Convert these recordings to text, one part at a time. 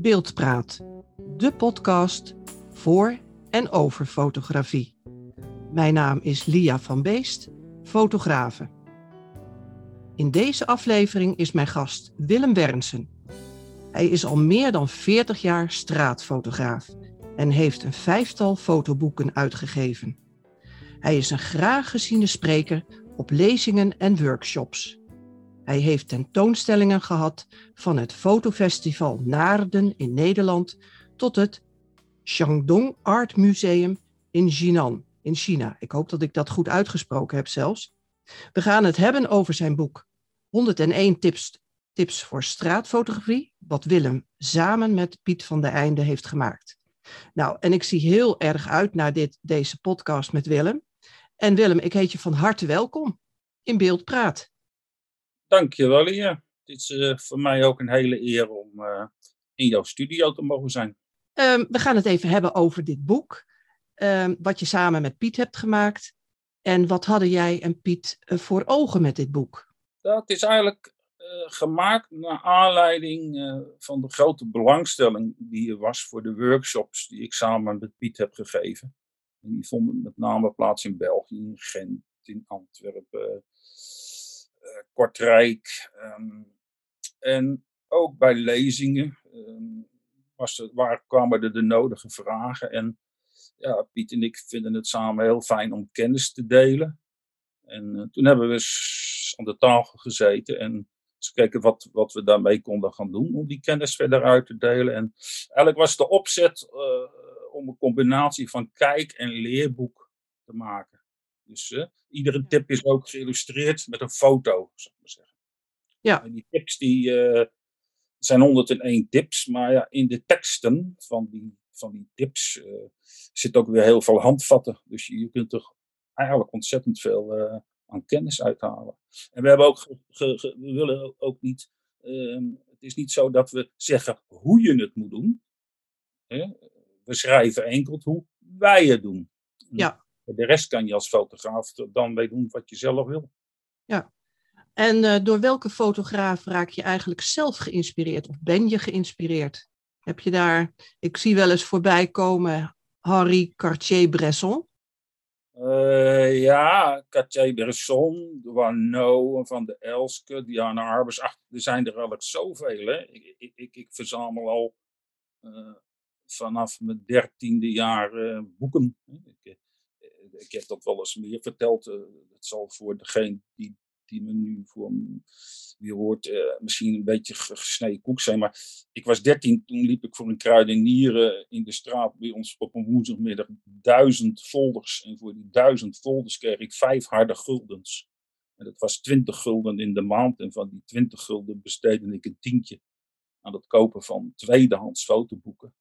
Beeldpraat, de podcast voor en over fotografie. Mijn naam is Lia van Beest, fotografe. In deze aflevering is mijn gast Willem Wernsen. Hij is al meer dan 40 jaar straatfotograaf en heeft een vijftal fotoboeken uitgegeven. Hij is een graag geziene spreker op lezingen en workshops. Hij heeft tentoonstellingen gehad van het fotofestival Naarden in Nederland tot het Shandong Art Museum in Jinan in China. Ik hoop dat ik dat goed uitgesproken heb zelfs. We gaan het hebben over zijn boek 101 tips, tips voor straatfotografie, wat Willem samen met Piet van der Einde heeft gemaakt. Nou, en ik zie heel erg uit naar dit, deze podcast met Willem. En Willem, ik heet je van harte welkom in Beeld Praat. Dankjewel, Lia. Het is uh, voor mij ook een hele eer om uh, in jouw studio te mogen zijn. Um, we gaan het even hebben over dit boek, um, wat je samen met Piet hebt gemaakt. En wat hadden jij en Piet uh, voor ogen met dit boek? Dat is eigenlijk gemaakt naar aanleiding van de grote belangstelling die er was voor de workshops die ik samen met Piet heb gegeven. En die vonden met name plaats in België, in Gent, in Antwerpen, Kortrijk. Um, en ook bij lezingen um, was er, waar kwamen er de nodige vragen. En ja, Piet en ik vinden het samen heel fijn om kennis te delen. En uh, toen hebben we aan de tafel gezeten en eens kijken wat, wat we daarmee konden gaan doen om die kennis verder uit te delen. En eigenlijk was de opzet uh, om een combinatie van kijk- en leerboek te maken. Dus uh, iedere tip is ook geïllustreerd met een foto, zou ik maar zeggen. Ja. En die tips die, uh, zijn 101 tips, maar ja, in de teksten van die, van die tips uh, zit ook weer heel veel handvatten. Dus je, je kunt er eigenlijk ontzettend veel aan kennis uithalen. En we hebben ook, ge, ge, ge, we willen ook niet, ehm, het is niet zo dat we zeggen hoe je het moet doen. Hè? We schrijven enkel hoe wij het doen. Ja. De rest kan je als fotograaf dan mee doen wat je zelf wil. Ja. En uh, door welke fotograaf raak je eigenlijk zelf geïnspireerd? Of ben je geïnspireerd? Heb je daar, ik zie wel eens voorbij komen, Henri Cartier-Bresson. Uh, ja, Cartier-Bresson, Wano, Van de Elske, Diana Arbers. Ach, er zijn er eigenlijk zoveel. Hè? Ik, ik, ik, ik verzamel al uh, vanaf mijn dertiende jaar uh, boeken. Ik, ik, heb dat wel eens meer verteld. Uh, het zal voor degene die, die me nu voor wie hoort uh, misschien een beetje gesneden koek zijn. Maar ik was dertien, toen liep ik voor een kruidenier in de straat bij ons op een woensdagmiddag duizend folders. En voor die duizend folders kreeg ik vijf harde guldens. En dat was twintig gulden in de maand. En van die twintig gulden besteedde ik een tientje aan het kopen van tweedehands fotoboeken.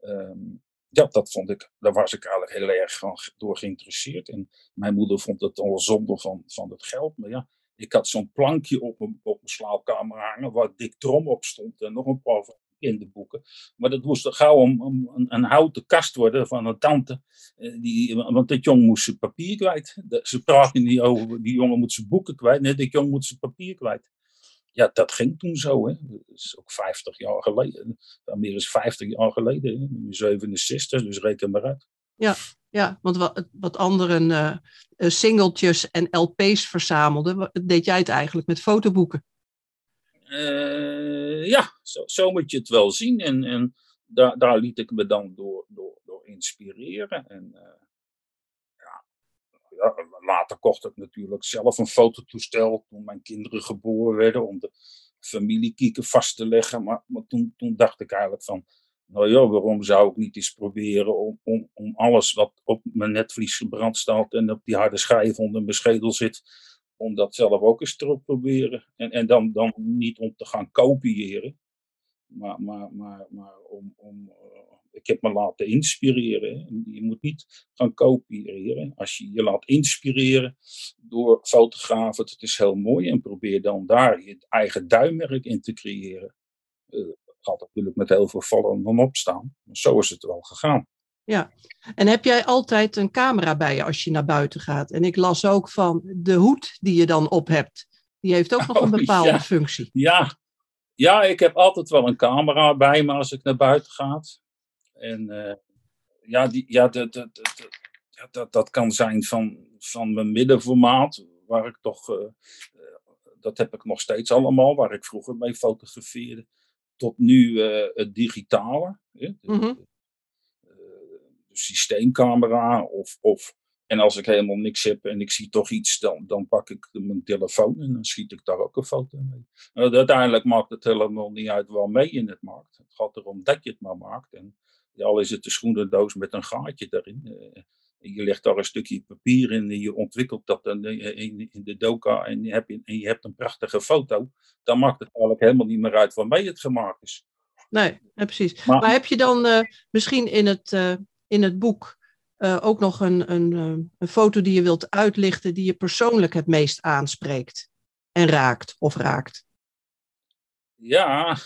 Um, ja, dat vond ik, daar was ik eigenlijk heel erg door geïnteresseerd. En mijn moeder vond het al zonde van, van het geld. Maar ja, ik had zo'n plankje op mijn, op mijn slaapkamer hangen waar Dick Trom op stond en nog een paar van kinderboeken. Maar dat moest gauw een, een, een, houten kast worden van een tante. Die, want dat jong moest zijn papier kwijt. Ze praten niet over, die jongen moet zijn boeken kwijt. Nee, dat jong moet zijn papier kwijt ja, dat ging toen zo. Hè. Dat is ook 50 jaar geleden. Meer dan 50 jaar geleden. Hè. Nu 67, dus reken maar uit. Ja, ja want wat, wat anderen uh, singeltjes en LP's verzamelden, deed jij het eigenlijk met fotoboeken? Uh, ja, zo, zo, moet je het wel zien. En, en daar, daar liet ik me dan door, door, door inspireren. En uh, later kocht ik natuurlijk zelf een fototoestel toen mijn kinderen geboren werden om de familiekieken vast te leggen. Maar, maar toen, toen dacht ik eigenlijk van, nou ja, waarom zou ik niet eens proberen om, om, om alles wat op mijn netvlies gebrand staat en op die harde schijf onder mijn schedel zit, om dat zelf ook eens te proberen. En, en dan, dan niet om te gaan kopiëren, maar, maar, maar, maar om, om uh, ik heb me laten inspireren. Je moet niet gaan kopiëren. Als je je laat inspireren door fotografen, het is heel mooi. En probeer dan daar je eigen duimmerk in te creëren. Uh, gaat natuurlijk met heel veel vallen en opstaan. Maar zo is het wel gegaan. Ja, en heb jij altijd een camera bij je als je naar buiten gaat? En ik las ook van de hoed die je dan op hebt. Die heeft ook nog een bepaalde ja. functie. Ja, Ja, ik heb altijd wel een camera bij me als ik naar buiten ga. En uh, ja, die, ja, dat, dat, dat, dat, dat kan zijn van, van mijn middenformaat, waar ik toch, uh, dat heb ik nog steeds allemaal, waar ik vroeger mee fotografeerde, tot nu het digitale. Hè? De systeemcamera of, of en als ik helemaal niks heb en ik zie toch iets, dan, dan pak ik mijn telefoon en dan schiet ik daar ook een foto mee. Nou, uiteindelijk maakt het helemaal niet uit waarmee je het maakt. Het gaat erom dat je het maar maakt. En al is het een schoenendoos met een gaatje daarin. Eh, je legt daar een stukje papier in en je ontwikkelt dat in, in de doka en je, hebt, en je hebt een prachtige foto. Dan maakt het eigenlijk helemaal niet meer uit waarmee het gemaakt is. Nee, precies. Maar, maar, heb je dan uh, misschien in het, uh, in het boek uh, ook nog een, een, een foto die je wilt uitlichten, die je persoonlijk het meest aanspreekt en raakt of raakt? Ja,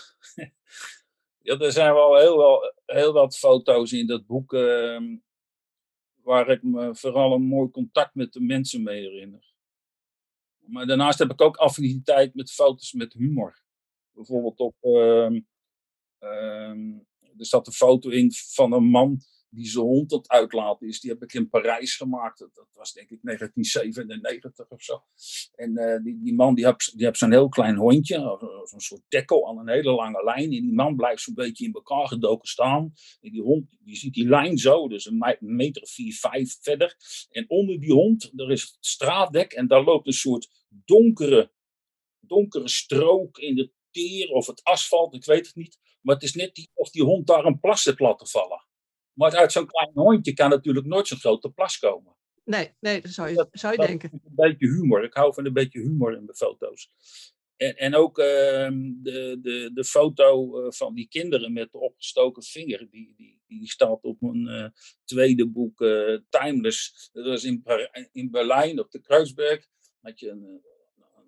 ja er zijn wel heel, wel heel wat foto's in dat boek uh, waar ik me vooral een mooi contact met de mensen mee herinner. Maar daarnaast heb ik ook affiniteit met foto's met humor. Bijvoorbeeld op. Uh, er zat een foto in van een man die zijn hond aan het uitlaten is. Die heb ik in Parijs gemaakt. Dat, was denk ik 1997 of zo. En uh, die, die man die heeft, die heeft zo'n heel klein hondje, zo'n soort dekkel aan een hele lange lijn. En die man blijft zo'n beetje in elkaar gedoken staan. En die hond, die ziet die lijn zo, dus een meter vier, vijf verder. En onder die hond, er is het straatdek en daar loopt een soort donkere, donkere strook in de teer of het asfalt, ik weet het niet. Maar het is net die, of die hond daar een plas heeft laten vallen. Maar uit zo'n klein hondje kan natuurlijk nooit zo'n grote plas komen. Nee, nee dat zou je, dat, zou je dat denken. Een beetje humor. Ik hou van een beetje humor in mijn foto's. En, en ook uh, de, de, de foto uh, van die kinderen met de opgestoken vinger, die, die, die staat op mijn uh, tweede boek Timeless. Dat was in, in Berlijn op de Kruisberg. Had je een,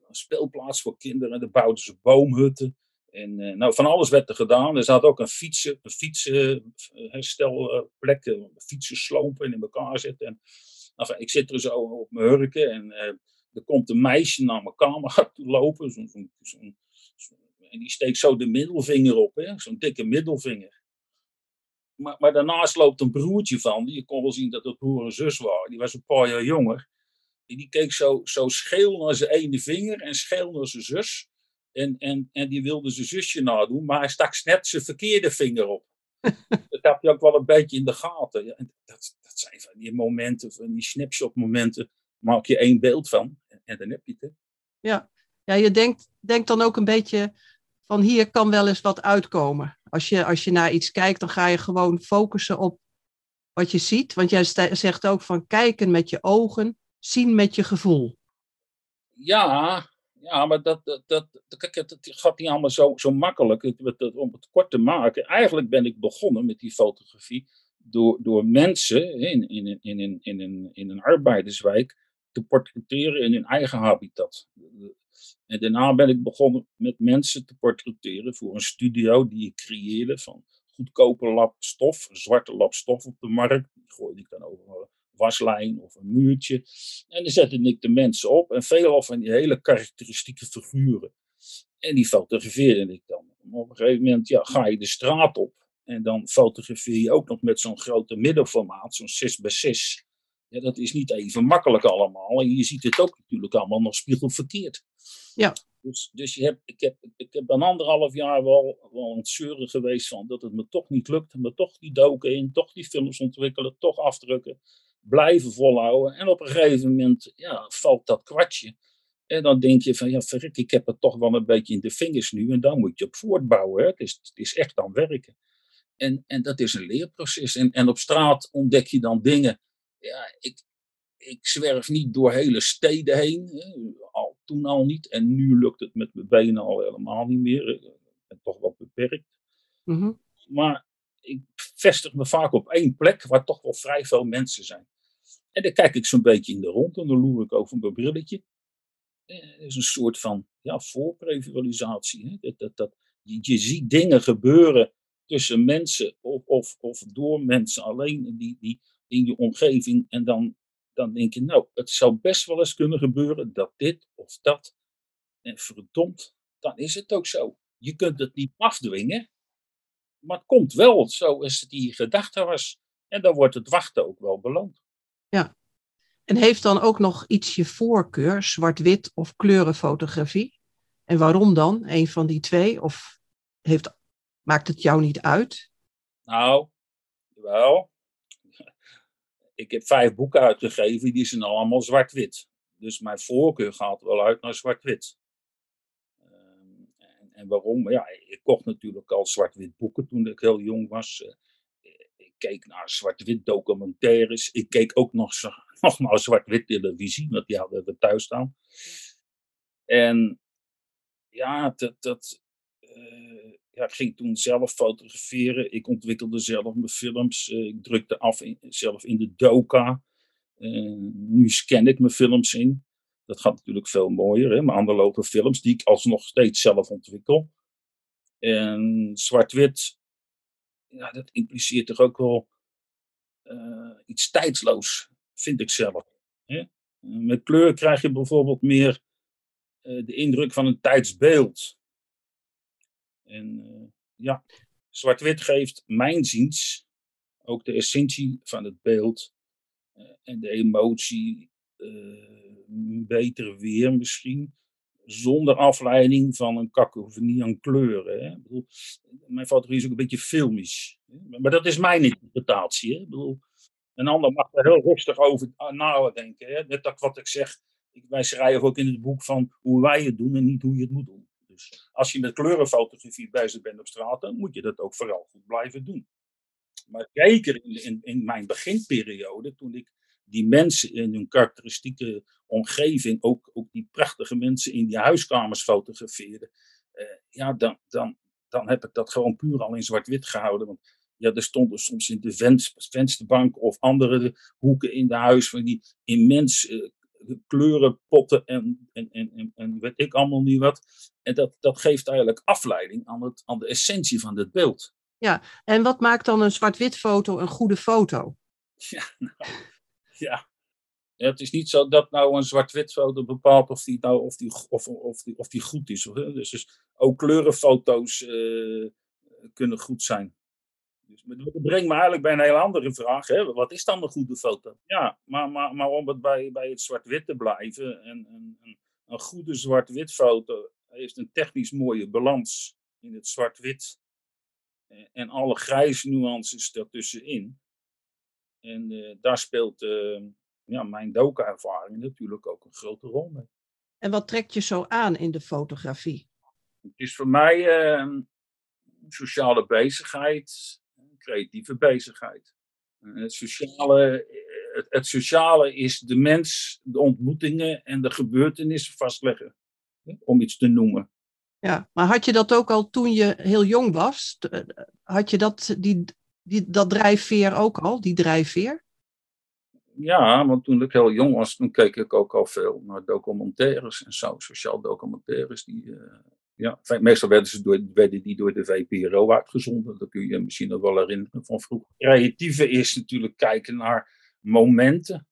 een speelplaats voor kinderen. Daar bouwden ze boomhutten. En uh, nou, van alles werd er gedaan. Er zat ook een fietsen, een fietsenherstelplek, uh, fietsen slopen en in elkaar zetten. En, enfin, ik zit er zo op mijn hurken en uh, er komt een meisje naar mijn kamer lopen. Zo, zo, zo, en die steekt zo de middelvinger op, zo'n dikke middelvinger. Maar, maar, daarnaast loopt een broertje van, je kon wel zien dat het broer en zus waren. Die was een paar jaar jonger. En die keek zo, zo scheel naar zijn ene vinger en scheel naar zijn zus. En, en, en die wilde zijn zusje nadoen, maar hij stak net zijn verkeerde vinger op. dat heb je ook wel een beetje in de gaten. Ja, dat, dat zijn van die momenten, van die snapshot momenten, maak je één beeld van en, dan heb je het. Ja, ja je denkt, denkt dan ook een beetje van hier kan wel eens wat uitkomen. Als je, als je naar iets kijkt, dan ga je gewoon focussen op wat je ziet. Want jij zegt ook van kijken met je ogen, zien met je gevoel. Ja, ja, maar dat, dat, dat, kijk, het, gaat niet allemaal zo, zo makkelijk. om het kort te maken, eigenlijk ben ik begonnen met die fotografie door, door mensen in, in, in, in, in, in, in een arbeiderswijk te portretteren in hun eigen habitat. En daarna ben ik begonnen met mensen te portretteren voor een studio die ik creëerde van goedkope lap stof, zwarte lap stof op de markt. Die gooide ik dan over waslijn of een muurtje. En dan zette ik de mensen op en veelal van die hele karakteristieke figuren. En die fotografeerde ik dan. Op een gegeven moment ja, ga je de straat op en dan fotografeer je ook nog met zo'n grote middenformaat, zo'n 6 bij 6. Ja, dat is niet even makkelijk allemaal. En je ziet het ook natuurlijk allemaal nog spiegelverkeerd. Ja. Dus, dus je hebt, ik, heb, ik heb een anderhalf jaar wel, wel aan het zeuren geweest van dat het me toch niet lukt. Me toch die doken in, toch die films ontwikkelen, toch afdrukken blijven volhouden. En op een gegeven moment ja, valt dat kwartje. En dan denk je van, ja verrek, ik heb het toch wel een beetje in de vingers nu. En dan moet je op voortbouwen. Hè. Het, is, het is echt aan werken. En, en dat is een leerproces. En, en op straat ontdek je dan dingen. Ja, ik, ik zwerf niet door hele steden heen. Hè. Al, toen al niet. En nu lukt het met mijn benen al helemaal niet meer. Ik ben toch wat beperkt. Mhm. Maar ik vestig me vaak op één plek waar toch wel vrij veel mensen zijn. En dan kijk ik zo'n beetje in de rond en dan loer ik over mijn brilletje. Eh, is een soort van ja, voorprevisualisatie. Dat, dat, dat, je, je ziet dingen gebeuren tussen mensen of, of, of door mensen alleen die, die in je omgeving. En dan, dan denk je, nou, het zou best wel eens kunnen gebeuren dat dit of dat. En verdomd, dan is het ook zo. Je kunt het niet afdwingen, maar het komt wel zo als die gedachte was. En dan wordt het wachten ook wel beloond. Ja. En heeft dan ook nog iets je voorkeur, zwart-wit of kleurenfotografie? En waarom dan? Een van die twee? Of heeft, maakt het jou niet uit? Nou, wel. Ik heb vijf boeken uitgegeven, die zijn allemaal zwart-wit. Dus mijn voorkeur gaat wel uit naar zwart-wit. En, waarom? Ja, ik kocht natuurlijk al zwart-wit boeken toen ik heel jong was. Eh, ik keek naar zwart-wit documentaires. Ik keek ook nog, nog naar zwart-wit televisie, want die hadden we thuis staan. En ja, dat, dat uh, ja, ik ging toen zelf fotograferen. Ik ontwikkelde zelf mijn films. Uh, ik drukte af in, zelf in de doka. Uh, nu scan ik mijn films in. Dat gaat natuurlijk veel mooier. Hè? Mijn analoge films, die ik alsnog steeds zelf ontwikkel. En zwart-wit, ja, dat impliceert toch ook wel iets tijdsloos, vind ik zelf. Hè? Met kleur krijg je bijvoorbeeld meer eh, de indruk van een tijdsbeeld. En ja, zwart-wit geeft mijn ziens ook de essentie van het beeld en de emotie beter weer misschien, zonder afleiding van een kakofonie aan kleuren. Hè? Ik bedoel, mijn fotografie is ook een beetje filmisch. Hè? Maar dat is mijn interpretatie. Hè? Ik bedoel, een ander mag er heel rustig over nadenken. Net dat wat ik zeg, wij schrijven ook in het boek van hoe wij het doen en niet hoe je het moet doen. Dus als je met kleurenfotografie bezig bent op straat, dan moet je dat ook vooral goed blijven doen. Maar zeker in, in, in mijn beginperiode, toen ik die mensen in hun karakteristieke omgeving, ook, ook die prachtige mensen in die huiskamers fotografeerde, eh, ja, dan, dan, dan heb ik dat gewoon puur al in zwart-wit gehouden. Want ja, er stonden soms in de vensterbank of andere hoeken in de huis van die immens uh, kleurenpotten en, en, en, en, weet ik allemaal niet wat. En dat, dat geeft eigenlijk afleiding aan, het, aan de essentie van dit beeld. Ja, en wat maakt dan een zwart-wit foto een goede foto? Ja, nou, ja. het is niet zo dat nou een zwart-wit foto bepaalt of die, nou, of die, of, of die, of die goed is. Dus, dus ook kleurenfoto's uh, kunnen goed zijn. Dus dat brengt me eigenlijk bij een hele andere vraag. Hè? Wat is dan een goede foto? Ja, maar, maar, maar om het bij, bij het zwart-wit te blijven. En, en, een goede zwart-wit foto heeft een technisch mooie balans in het zwart-wit. En alle grijze nuances ertussenin. En uh, daar speelt uh, ja, mijn doka-ervaring natuurlijk ook een grote rol mee. En wat trekt je zo aan in de fotografie? Het is voor mij uh, sociale bezigheid, creatieve bezigheid. Het sociale, het, het, sociale is de mens, de ontmoetingen en de gebeurtenissen vastleggen. Om iets te noemen. Ja, maar had je dat ook al toen je heel jong was? Eh, had je dat, die, die, dat drijfveer ook al, die drijfveer? Ja, want toen ik heel jong was, toen keek ik ook al veel naar documentaires en zo, sociaal documentaires die, uh, ja, meestal werden, ze door, werden die door de VPRO uitgezonden. Dat kun je misschien nog wel herinneren van vroeger. Creatieve is natuurlijk kijken naar momenten.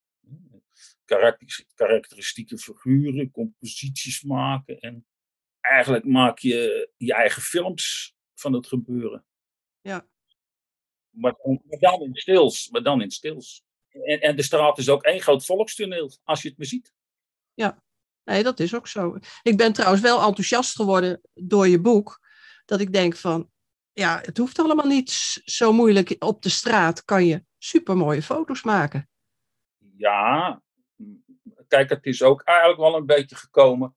Karakteristieke figuren, composities maken. En eigenlijk maak je je eigen films van het gebeuren. Ja. Maar, maar dan in stils. Maar dan in stils. En, en de straat is ook één groot volkstoneel, als je het maar ziet. Ja, Nee, dat is ook zo. Ik ben trouwens wel enthousiast geworden door je boek. Dat ik denk van, ja, het hoeft allemaal niet zo moeilijk. Op de straat kan je supermooie foto's maken. Ja, kijk, het is ook eigenlijk wel een beetje gekomen.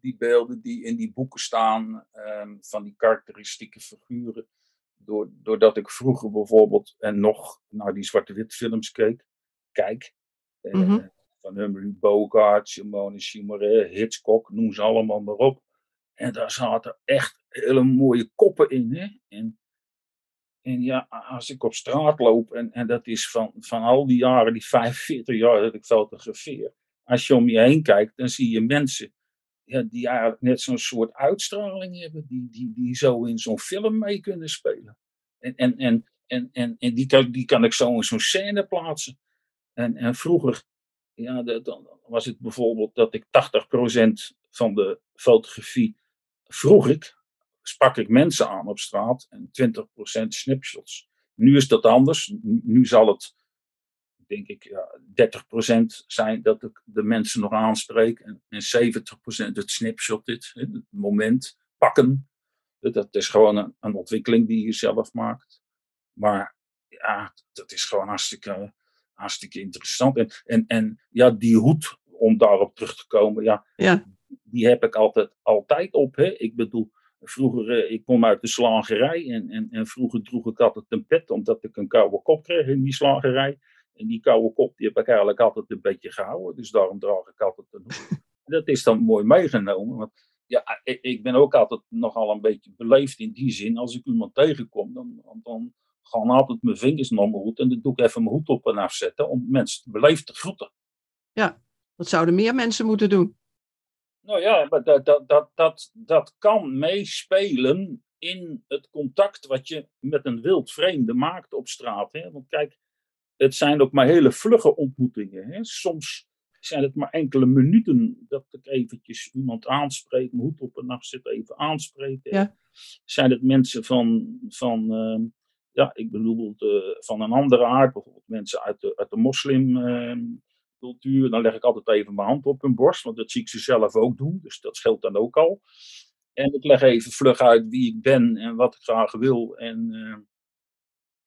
Die beelden die in die boeken staan, um, van die karakteristieke figuren. Doordat ik vroeger bijvoorbeeld en nog naar die zwarte-wit films keek, kijk. Mm van Humphrey Bogart, Simone Chimere, Hitchcock, noem ze allemaal maar op. En daar zaten echt hele mooie koppen in. Hè? En, en ja, als ik op straat loop, en, en dat is van, van al die jaren, die 45 jaar dat ik fotografeer. Als je om je heen kijkt, dan zie je mensen ja, die eigenlijk net zo'n soort uitstraling hebben, die, die, die zo in zo'n film mee kunnen spelen. En, en, en, en, en, en die, kan, die kan ik zo in zo'n scène plaatsen. En, en vroeger ja, dan was het bijvoorbeeld dat ik 80% van de fotografie vroeg ik sprak ik mensen aan op straat en 20% snapshots. Nu is dat anders. Nu zal het, denk ik, ja, 30% zijn dat ik de mensen nog aanspreek en, en 70% het snapshot, dit, het moment pakken. Dat is gewoon een, een ontwikkeling die je zelf maakt. Maar ja, dat is gewoon hartstikke, hartstikke interessant. En, en, en ja, die hoed, om daarop terug te komen, ja, Ja, die heb ik altijd, altijd op. Hè? Ik bedoel, vroeger, eh, ik kom uit de slagerij en, en, en vroeger droeg ik altijd een pet, omdat ik een koude kop kreeg in die slagerij. En die koude kop, die heb ik eigenlijk altijd een beetje gehouden, dus daarom draag ik altijd een hoed. Dat is dan mooi meegenomen, want ja, ik, ik ben ook altijd nogal een beetje beleefd in die zin. Als ik iemand tegenkom, dan, dan gaan altijd mijn vingers naar mijn hoed en dan doe ik even mijn hoed op en afzetten om mensen beleefd te groeten. dat zouden meer mensen moeten doen. Nou ja, maar dat, dat, dat, dat, dat kan meespelen in het contact wat je met een wild vreemde maakt op straat. Hè? Want kijk, het zijn ook maar hele vlugge ontmoetingen. Hè? Soms zijn het maar enkele minuten dat ik eventjes iemand aanspreek, mijn hoed op en nacht zit even aanspreken. Ja. Zijn het mensen van, van ehm, ja, ik bedoel, eh, van een andere aard, bijvoorbeeld mensen uit de, uit de moslim ehm, dan leg ik altijd even mijn hand op hun borst, want dat zie ik ze zelf ook doen, dus dat scheelt dan ook al. En ik leg even vlug uit wie ik ben en wat ik graag wil. En eh,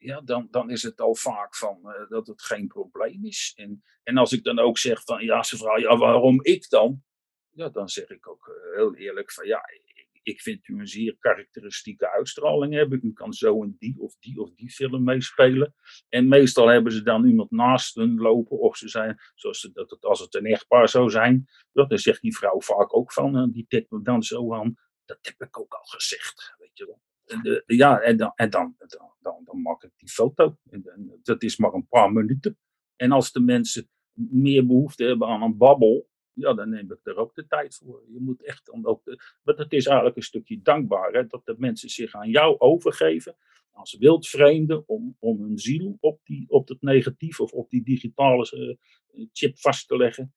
ja, dan, dan is het al vaak van eh, dat het geen probleem is. En, en als ik dan ook zeg van ja, ze vragen ja, waarom ik dan? Ja, dan zeg ik ook eh, heel eerlijk van ja, ik, vind u een zeer karakteristieke uitstraling hebben. U kan zo in die of die of die film meespelen. En meestal hebben ze dan iemand naast hun lopen. Of ze zijn, zoals dat als het een echtpaar zou zijn. ja, Dan zegt die vrouw vaak ook van, eh, die tikt me dan zo aan. Dat heb ik ook al gezegd, weet je wel. Ja, en dan, en dan, dan, dan, maak ik die foto. En, dat is maar een paar minuten. En als de mensen meer behoefte hebben aan een babbel, ja, dan neem ik er ook de tijd voor. Je moet echt dan ook. Want het is eigenlijk een stukje dankbaar hè, dat de mensen zich aan jou overgeven als wildvreemden om, om hun ziel op, die, op het negatief of op die digitale eh, chip vast te leggen.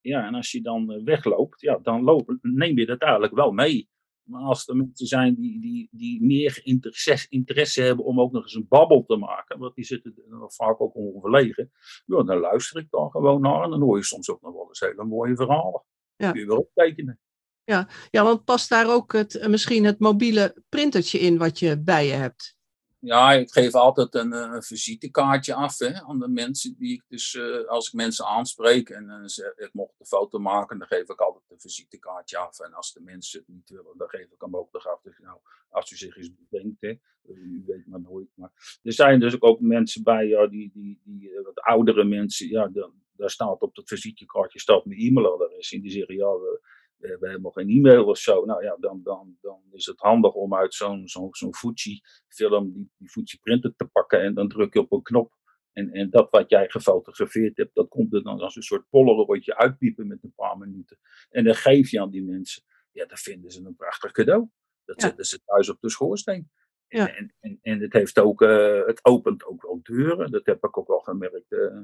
Ja, en als je dan eh, wegloopt, ja, dan loop, neem je dat eigenlijk wel mee. Maar als er mensen zijn die, die, die meer interesse, interesse hebben om ook nog eens een babbel te maken, want die zitten er vaak ook onverlegen, ja, dan luister ik dan gewoon naar en dan hoor je soms ook nog wel eens hele mooie verhalen. Ja. Kun je weer optekenen. Ja, want past daar ook het, eh, misschien het mobiele printertje in wat je bij je hebt? Ja, ik geef altijd een, eh, een visitekaartje af hè, aan de mensen die ik dus, eh, als ik mensen aanspreek en ze, ik mocht een foto maken, dan geef ik altijd een visitekaartje af. En als de mensen het niet willen, dan geef ik hem ook nog af. Dus nou, als u zich eens bedenkt, hè, u weet maar nooit. Maar er zijn dus ook mensen bij, ja, die, die, die wat oudere mensen, ja, dan, daar staat op dat visitekaartje staat mijn e-mailadres in. Die zeggen, ja, we, we hebben helemaal geen e-mail of zo. Nou ja, dan, dan, dan is het handig om uit zo'n zo'n zo'n Fuji-film die, die Fuji-printer te pakken en dan druk je op een knop. En, en dat wat jij gefotografeerd hebt, dat komt er dan als een soort polaroidje uitpiepen met een paar minuten. En dan geef je aan die mensen. Ja, dan vinden ze een prachtig cadeau. Dat Ja. zetten ze thuis op de schoorsteen. Ja. En, en, en het, heeft ook, eh, het opent ook wel deuren. Dat heb ik ook wel gemerkt eh,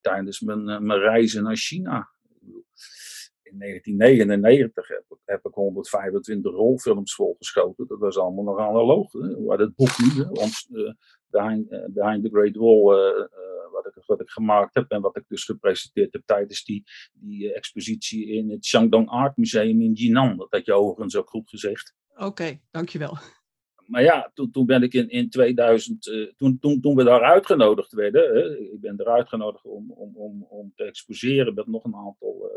tijdens mijn, eh, mijn reizen naar China. In 1999 heb ik, heb ik 125 rolfilms volgeschoten. Dat was allemaal nog analoog. Hè. Waar het boek nu, ons, eh, Behind, eh, Behind the Great Wall, eh, wat, ik, wat ik gemaakt heb en wat ik dus gepresenteerd heb tijdens die, die expositie in het Shandong Art Museum in Jinan. Dat had je overigens ook goed gezegd. Oké, dankjewel. Maar ja, toen, toen ben ik in, in 2000, eh, toen, toen, toen we daar uitgenodigd werden, hè, ik ben er uitgenodigd om, om, om, om te exposeren met nog een aantal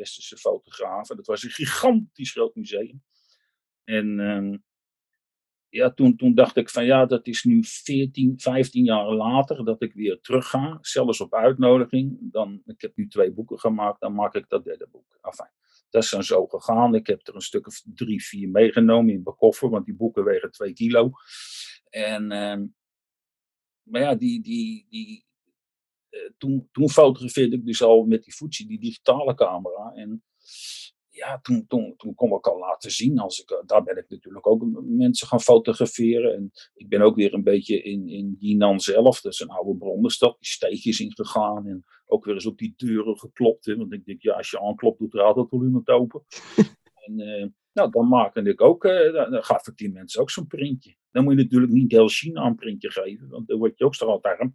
westerse fotografen. Dat was een gigantisch groot museum. En ehm, ja, toen, toen dacht ik van ja, dat is nu 14, 15 jaar later dat ik weer terug ga, zelfs op uitnodiging. Dan, ik heb nu twee boeken gemaakt, dan maak ik dat derde boek. Enfin, dat is dan zo gegaan. Ik heb er een stuk of drie, vier meegenomen in mijn koffer, want die boeken wegen twee kilo. En, ehm, maar ja, die, die, die, toen, toen fotografeerde ik dus al met die Fuji, die digitale camera. En ja, toen, toen, toen kon ik al laten zien. Als ik, eh, daar ben ik natuurlijk ook mensen gaan fotograferen. En ik ben ook weer een beetje in, in Jinan zelf, dat is een oude bronnenstad, die steegjes ingegaan. En ook weer eens op die deuren geklopt. Hè, want ik denk, ja, als je aanklopt, doet er altijd wel iemand open. en, eh, Nou, dan maakte ik ook, uh, dan gaf ik die mensen ook zo'n printje. Dan moet je natuurlijk niet heel China een printje geven, want dan word je ook straatarm.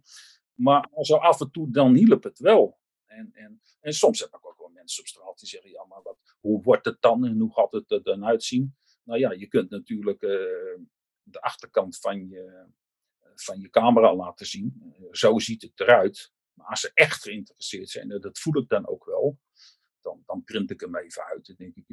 Maar zo af en toe, dan hielp het wel. En, en, en soms heb ik ook wel mensen op straat die zeggen, ja, maar wat, hoe wordt het dan en hoe gaat het er dan uitzien? Nou ja, je kunt natuurlijk uh, de achterkant van je, van je camera laten zien. zo ziet het eruit. Maar als ze echt geïnteresseerd zijn, en dat voel ik dan ook wel, dan, dan print ik hem even uit. Dan denk ik,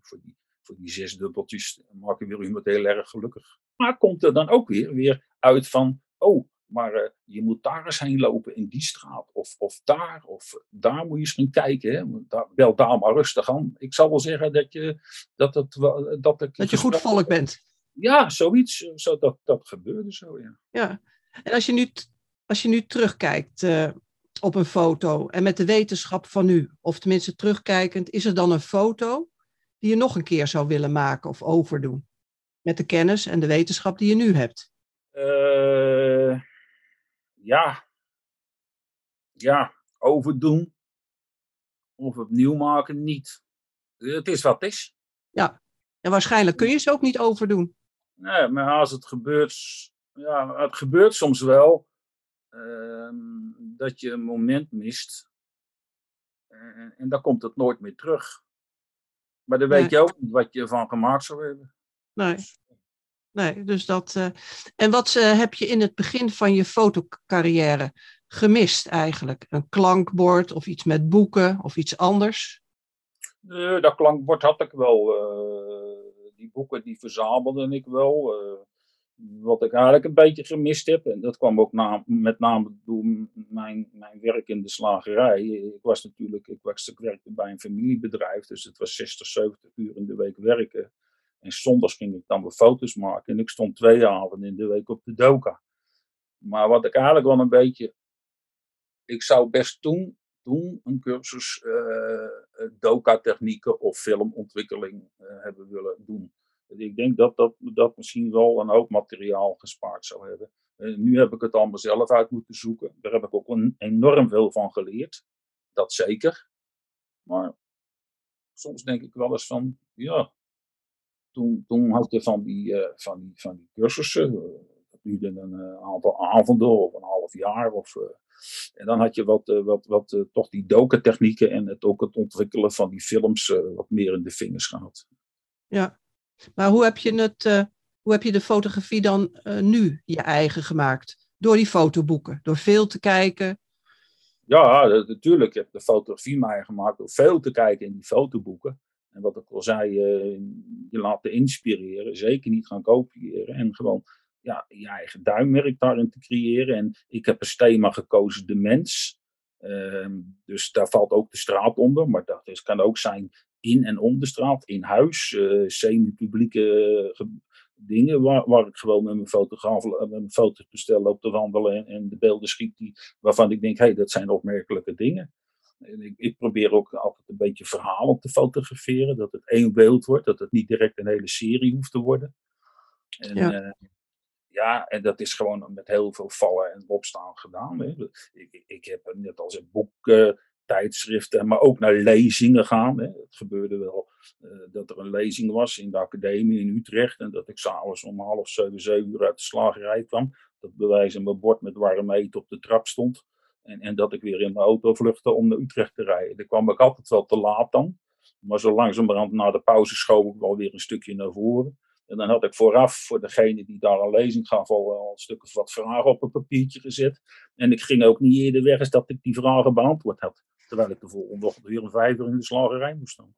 voor die, voor die zes dubbeltjes maak ik weer iemand heel erg gelukkig. Maar komt er dan ook weer, weer uit van, oh, maar uh, je moet daar eens heen lopen in die straat. Of, of daar, of daar moet je eens gaan kijken. Hè? Daar, bel daar maar rustig aan. Ik zal wel zeggen dat, je, dat, het, dat, ik dat je goed volk bent. Ja, zoiets. Zo, dat, dat gebeurde zo, ja. Ja, en als je nu, als je nu terugkijkt uh, op een foto en met de wetenschap van nu, of tenminste terugkijkend, is er dan een foto die je nog een keer zou willen maken of overdoen? Met de kennis en de wetenschap die je nu hebt. Uh, ja. Ja, overdoen. Of opnieuw maken, niet. Het is wat het is. Ja, en waarschijnlijk kun je ze ook niet overdoen. Nee, maar als het gebeurt, ja, het gebeurt soms wel uh, dat je een moment mist. En, en dan komt het nooit meer terug. Maar dan weet je ook niet wat je ervan gemaakt zou hebben. Nee. Dus, nee, dus dat. Uh, en wat uh, heb je in het begin van je fotocarrière gemist eigenlijk? Een klankbord of iets met boeken of iets anders? Dat klankbord had ik wel. die boeken die verzamelde ik wel wat ik eigenlijk een beetje gemist heb, en dat kwam ook na, met name door mijn, mijn werk in de slagerij. Ik was natuurlijk, ik, ik werkte bij een familiebedrijf, dus het was 60, 70 uur in de week werken. En zondags ging ik dan weer foto's maken en ik stond twee avonden in de week op de doka. Maar wat ik eigenlijk wel een beetje, ik zou best toen, toen een cursus uh, doka-technieken of filmontwikkeling uh, hebben willen doen. Ik denk dat dat, dat misschien wel een hoop materiaal gespaard zou hebben. Nu heb ik het allemaal zelf uit moeten zoeken. Daar heb ik ook een, enorm veel van geleerd. Dat zeker. Maar soms denk ik wel eens van, ja, toen, toen had je van die, uh, van die, van die cursussen, uh, dat duurde een aantal avonden of een half jaar. Of, en dan had je wat, wat, wat toch die doken-technieken en het, ook het ontwikkelen van die films wat meer in de vingers gehad. Ja, maar hoe heb je, het, hoe heb je de fotografie dan nu je eigen gemaakt? Door die fotoboeken, door veel te kijken? Ja, natuurlijk. Ik heb de fotografie mij gemaakt door veel te kijken in die fotoboeken. En wat ik al zei, je laten inspireren, zeker niet gaan kopiëren. En gewoon ja, je eigen duimmerk daarin te creëren. En ik heb als thema gekozen de mens. Ehm, dus daar valt ook de straat onder, maar dat is, kan ook zijn in en om de straat, in huis, uh, semi-publieke uh, dingen, waar, waar ik gewoon met mijn fotograaf, met mijn fototoestel loop te wandelen en, en de beelden schiet die, waarvan ik denk, hé, hey, dat zijn opmerkelijke dingen. En ik, ik, probeer ook altijd een beetje verhalen te fotograferen, dat het één beeld wordt, dat het niet direct een hele serie hoeft te worden. En, ja. Uh, ja, en dat is gewoon met heel veel vallen en opstaan gedaan. Hè. Ik, ik heb net als een boek tijdschriften, maar ook naar lezingen gaan. Hè. Het gebeurde wel uh, dat er een lezing was in de academie in Utrecht en dat ik s'avonds om half zeven, zeven uur uit de slagerij kwam. Dat bewijs in mijn bord met warm eten op de trap stond. En, en dat ik weer in mijn auto vluchtte om naar Utrecht te rijden. Daar kwam ik altijd wel te laat dan. Maar zo langzamerhand na de pauze schoof ik wel weer een stukje naar voren. En dan had ik vooraf voor degene die daar een lezing gaf al, al een stuk of wat vragen op een papiertje gezet. En ik ging ook niet eerder weg als dat ik die vragen beantwoord had. Terwijl ik de volgende ochtend weer een vijf uur in de slagerij moest staan.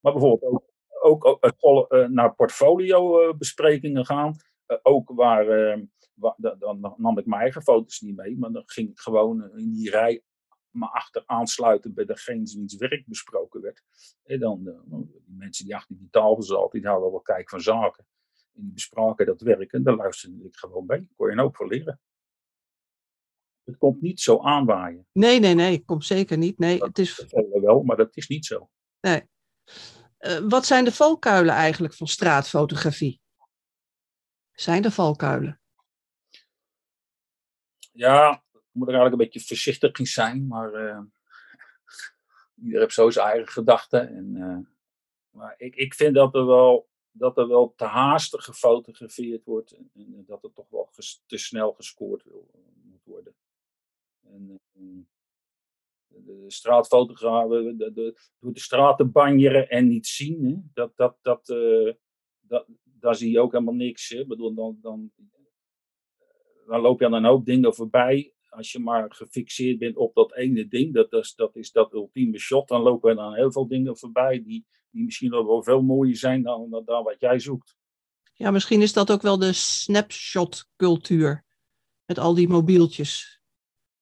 Maar bijvoorbeeld ook, ook, ook uh, naar portfolio-besprekingen uh, gaan. Ook waar dan, dan, nam ik mijn eigen foto's niet mee. Maar dan ging ik gewoon in die rij me achter aansluiten bij degene wiens werk besproken werd. En dan, die mensen die achter die tafel zaten, die hadden wel kijk van zaken. En die bespraken dat werk en daar luisterde ik gewoon bij. Kon je ook van leren. Het komt niet zo aanwaaien. Nee, nee, nee, komt zeker niet. Nee, dat het is... wel, maar dat is niet zo. Nee. Uh, wat zijn de valkuilen eigenlijk van straatfotografie? Zijn er valkuilen? Ja, ik moet er eigenlijk een beetje voorzichtig in zijn, maar uh, ieder heeft zo zijn eigen gedachten. En uh, Maar ik, ik vind dat er wel dat er wel te haastig gefotografeerd wordt en, en dat er toch wel te snel gescoord wil, moet worden. En, de straatfotografen, de, de, door de straten banjeren en niet zien, hè? Dat, dat, dat, uh, dat, daar zie je ook helemaal niks. Hè? Bedoel, dan, dan, dan loop je aan een hoop dingen voorbij. Als je maar gefixeerd bent op dat ene ding, dat is dat, is dat ultieme shot, dan lopen er dan heel veel dingen voorbij die, die misschien wel veel mooier zijn dan, dan, dan wat jij zoekt. Ja, misschien is dat ook wel de snapshot-cultuur. Met al die mobieltjes.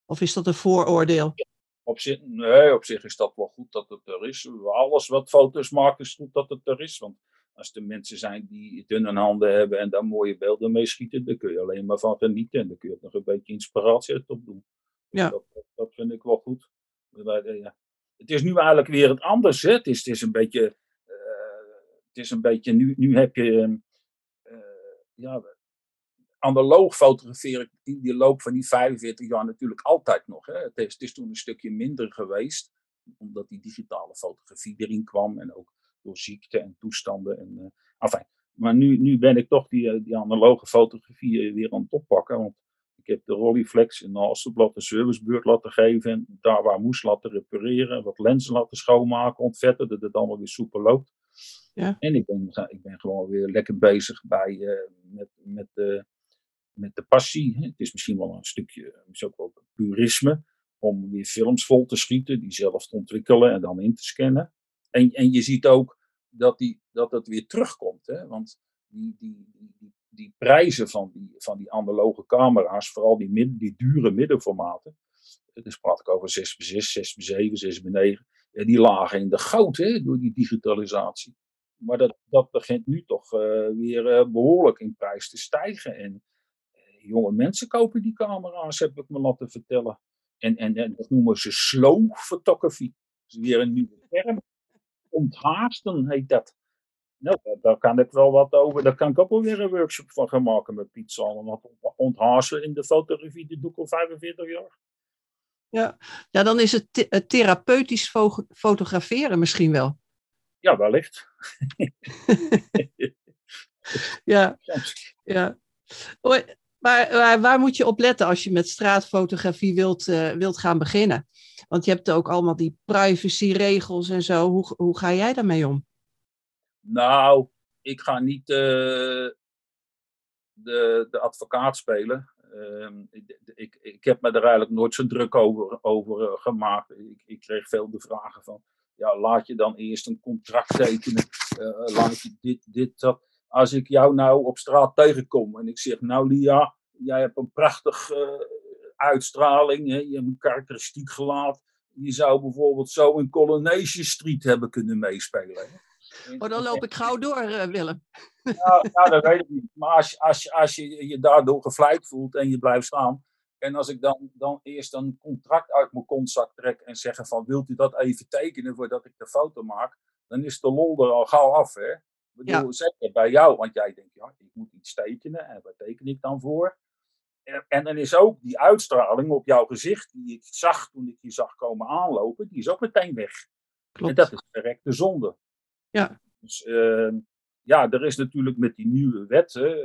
Of is dat een vooroordeel? Op zich, nee, op zich is dat wel goed dat het er is. Alles wat foto's maakt is goed dat het er is. Want als er mensen zijn die dunne handen hebben en daar mooie beelden mee schieten, dan kun je alleen maar van genieten. En dan kun je nog een beetje inspiratie uit op doen. Ja. Dat, dat, vind ik wel goed. Ja. Het is nu eigenlijk weer het anders. Hè? Het, is, het is een beetje. Uh, het is een beetje. Nu, nu heb je. Uh, ja, analoog fotografeer ik in de loop van die 45 jaar natuurlijk altijd nog. Hè. Het, is, het, is, toen een stukje minder geweest, omdat die digitale fotografie erin kwam en ook door ziekte en toestanden. En, enfin, maar nu, nu ben ik toch die, eh, die analoge fotografie weer aan het oppakken. Want ik heb de Rolleiflex in Hasselblad de servicebeurt laten geven. En daar waar moest laten repareren. Wat lenzen laten schoonmaken, ontvetten. Dat het allemaal weer soepel loopt. Ja. En ik ben, ik ben gewoon weer lekker bezig bij, uh, met, met de met de passie. Het is misschien wel een stukje, misschien ook wel purisme, om weer films vol te schieten, die zelf te ontwikkelen en dan in te scannen. En, en je ziet ook dat, die, dat het weer terugkomt. Hè? Want die, die, die, die prijzen van die, van die analoge camera's, vooral die, die dure middenformaten, dus praat ik over 6x6, 6x7, 6x9, die lagen in de goud hè, door die digitalisatie. Maar dat, dat begint nu toch uh, weer uh, behoorlijk in prijs te stijgen. En jonge mensen kopen die camera's, heb ik me laten vertellen. En, en, en dat noemen ze slow photography. Dat is weer een nieuwe term. Onthaasten heet dat. Nou, daar kan ik wel wat over. Daar kan ik ook wel weer een workshop van gaan maken met Piet Salm. Want onthaasten in de fotografie, dat doe ik al 45 jaar. Ja, ja dan is het, het therapeutisch fotograferen misschien wel. Ja, wellicht. ja, ja. Maar waar, moet je op letten als je met straatfotografie wilt, uh, wilt gaan beginnen? Want je hebt ook allemaal die privacyregels en zo. Hoe, hoe ga jij daarmee om? Nou, ik ga niet uh, de, de advocaat spelen. Uh, ik, ik, ik, heb me er eigenlijk nooit zo druk over, over gemaakt. Ik, ik, kreeg veel de vragen van, ja, laat je dan eerst een contract tekenen, laat je dit, dit, dat als ik jou nou op straat tegenkom en ik zeg, nou Lia, jij hebt een prachtige uh, uitstraling, hè? je hebt een karakteristiek gelaat. Je zou bijvoorbeeld zo in Coronation Street hebben kunnen meespelen. Hè? Oh, dan loop ik gauw door, uh, Willem. Nou, nou, dat weet ik niet. Maar als, als, als je je daardoor gevleid voelt en je blijft staan. En als ik dan, dan eerst een contract uit mijn kontzak trek en zeg van wilt u dat even tekenen voordat ik de foto maak. Dan is de lol er al gauw af. Hè? Ik bedoel, ja. zeker bij jou, want jij denkt, ja, ik moet iets tekenen en wat teken ik dan voor? En, en dan is ook die uitstraling op jouw gezicht, die ik zag toen ik je zag komen aanlopen, die is ook meteen weg. Klopt. En dat is direct de zonde. Ja. Dus uh, ja, er is natuurlijk met die nieuwe wetten,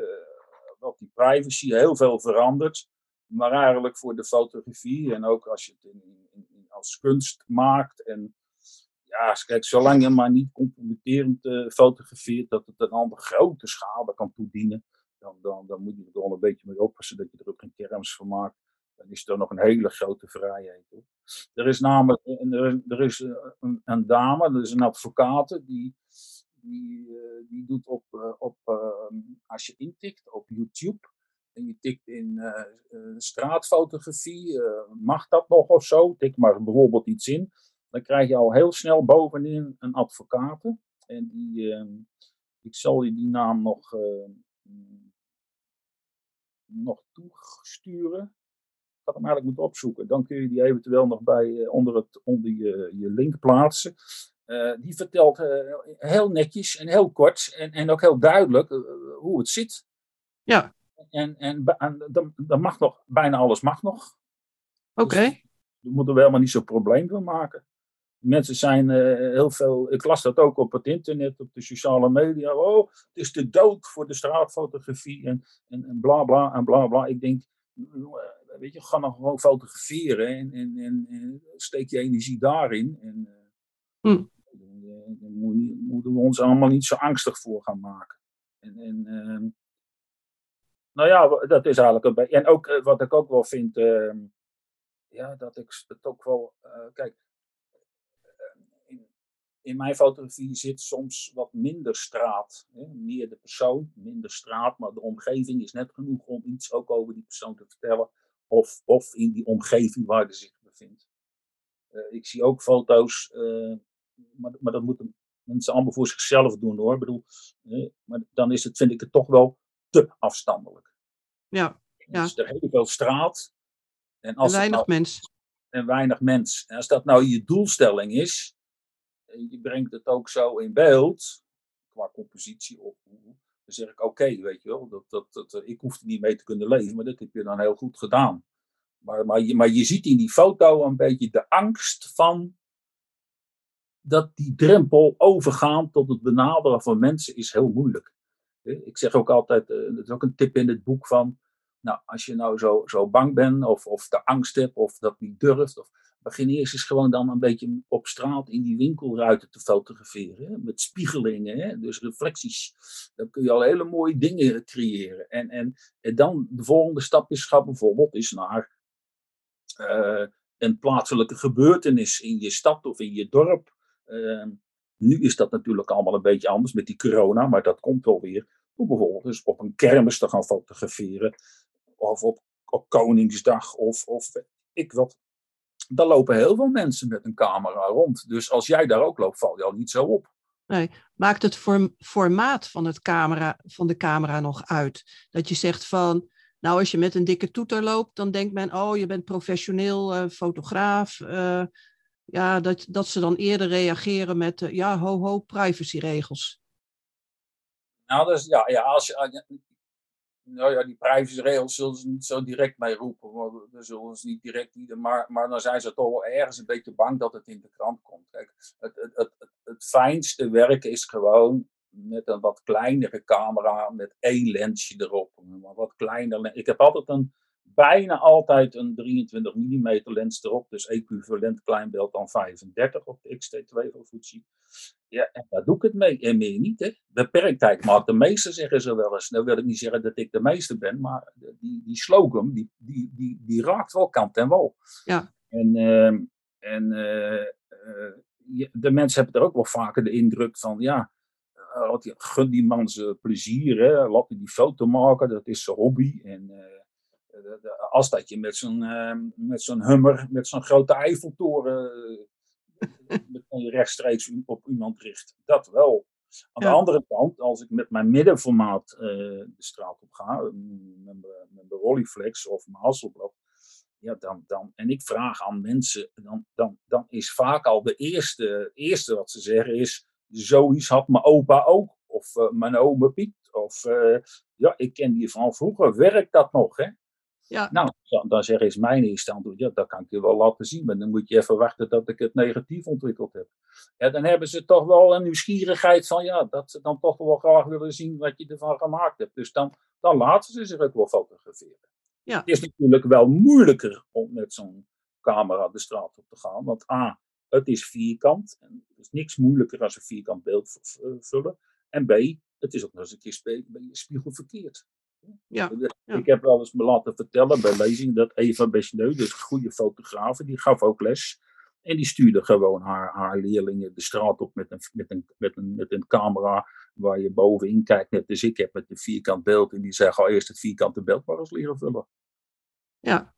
uh, die privacy heel veel verandert. Maar eigenlijk voor de fotografie en ook als je het in, in, als kunst maakt en ja, kijk, zolang je maar niet compromitterend uh, fotografeert, dat het een ander grote schade kan toedienen, dan, dan, dan moet je er wel een beetje mee oppassen dat je er ook geen kerms van maakt. Dan is er nog een hele grote vrijheid. Hoor. Er is namelijk er, is een, een, dame, dat is een advocate, die, die, uh, die doet op, op als je intikt op YouTube, en je tikt in straatfotografie, mag dat nog of zo? Tik maar bijvoorbeeld iets in dan krijg je al heel snel bovenin een advocaat. En die, uh, ik zal je die naam nog, uh, nog toesturen. Ik had hem eigenlijk moeten opzoeken. Dan kun je die eventueel nog bij, uh, onder, het, onder je, je link plaatsen. die vertelt heel netjes en heel kort en, en ook heel duidelijk hoe het zit. Ja. En, en, en dan mag nog, bijna alles mag nog. Oké. Okay. Dus, daar moeten we helemaal niet zo'n probleem van maken. Mensen zijn heel veel. Ik las dat ook op het internet, op de sociale media. Oh, het is de dood voor de straatfotografie en, en, en bla bla en bla bla. Ik denk, weet je, ga nog gewoon fotograferen en, en, en, steek je energie daarin. En, hm. Daar moeten we ons allemaal niet zo angstig voor gaan maken. En, en ehm, nou ja, dat is eigenlijk een beetje. En ook eh, wat ik ook wel vind, ehm, ja, dat ik het ook wel. Kijk, eh, in, mijn fotografie zit soms wat minder straat. Hè? Meer de persoon, minder straat, maar de omgeving is net genoeg om iets ook over die persoon te vertellen. Of, of in die omgeving waar hij zich bevindt. ik zie ook foto's, maar, maar dat moeten mensen allemaal voor zichzelf doen hoor. Ik bedoel, maar dan is het, vind ik het toch wel te afstandelijk. Ja. ja. Dus er heel veel straat. En, als weinig nou, mens. En weinig mens. En als dat nou je doelstelling is, je brengt het ook zo in beeld, qua compositie of dan zeg ik oké, weet je wel, dat, dat, dat, ik hoef er niet mee te kunnen leven, maar dat heb je dan heel goed gedaan. Maar, maar, je, maar je ziet in die foto een beetje de angst van dat die drempel overgaan tot het benaderen van mensen is heel moeilijk. Ik zeg ook altijd, eh, dat is ook een tip in het boek van, nou, als je nou zo, zo bang bent of, of de angst hebt of dat niet durft, of, begin eerst eens gewoon dan een beetje op straat in die winkelruiten te fotograferen. Hè, met spiegelingen, hè, dus reflecties. Dan kun je al hele mooie dingen creëren. En, en, en dan de volgende stap is, bijvoorbeeld is naar uh, een plaatselijke gebeurtenis in je stad of in je dorp. Ehm, nu is dat natuurlijk allemaal een beetje anders met die corona, maar dat komt wel weer. Om bijvoorbeeld eens op een kermis te gaan fotograferen. Of op, op Koningsdag of, of ik wat. Daar lopen heel veel mensen met een camera rond. Dus als jij daar ook loopt, val je al niet zo op. Nee, maakt het formaat van, het camera, van de camera nog uit? Dat je zegt van, nou als je met een dikke toeter loopt, dan denkt men, oh je bent professioneel uh, fotograaf. Uh, ja, dat, dat ze dan eerder reageren met, uh, ja, ho, ho, privacyregels. Nou, dus, ja, ja, als je, nou ja, die privacyregels zullen ze niet zo direct mee roepen. Want zullen ze niet direct ieder, maar, maar dan zijn ze toch wel ergens een beetje bang dat het in de krant komt. Kijk, het, het, het, het, fijnste werk is gewoon met een wat kleinere camera, met één lensje erop. Wat kleiner. Ik heb altijd een bijna altijd een 23 mm lens erop. Dus equivalent kleinbeeld dan 35 op de XT2 van Fuji. Ja, en daar doe ik het mee. En meer niet. Hè. Beperktheid maakt de meeste, zeggen ze wel eens. Nou wil ik niet zeggen dat ik de meeste ben, maar die, die slogan, die, die, die, die raakt wel kant en wal. Ja. En, uh, en uh, de mensen hebben er ook wel vaker de indruk van, ja, laat gun die man zijn plezier, hè. laat die foto maken, dat is zijn hobby. En als dat je met zo'n ehm, met zo'n hummer, met zo'n grote Eiffeltoren uh, rechtstreeks op iemand richt. Dat wel. Aan de andere kant, als ik met mijn middenformaat uh, de straat op ga, met mijn Rolleiflex of mijn Hasselblad, ja, dan, dan, en ik vraag aan mensen, dan, dan, dan is vaak al de eerste, eerste wat ze zeggen is, zoiets had mijn opa ook, of mijn oma Piet, of ja, ik ken die van vroeger, werkt dat nog, hè? Ja. Nou, dan, zeg is mijn instand, ja, dat kan ik je wel laten zien, maar dan moet je even wachten dat ik het negatief ontwikkeld heb. Ja, dan hebben ze toch wel een nieuwsgierigheid van, ja, dat ze dan toch wel graag willen zien wat je ervan gemaakt hebt. Dus dan, dan laten ze zich ook wel fotograferen. Ja. Het is natuurlijk wel moeilijker om met zo'n camera de straat op te gaan, want A, het is vierkant, en het is niks moeilijker als een vierkant beeld vullen. En B, het is ook nog eens een keer spiegelverkeerd. Ja, Ik heb wel eens me laten vertellen bij lezing dat Eva Besneu, dus een goede fotograaf, die gaf ook les. En die stuurde gewoon haar, haar leerlingen de straat op met een, met, een, met, een, met een camera waar je bovenin kijkt. Net als ik heb met een vierkant beeld. En die zei, ga eerst het vierkante beeld maar eens leren vullen. Ja.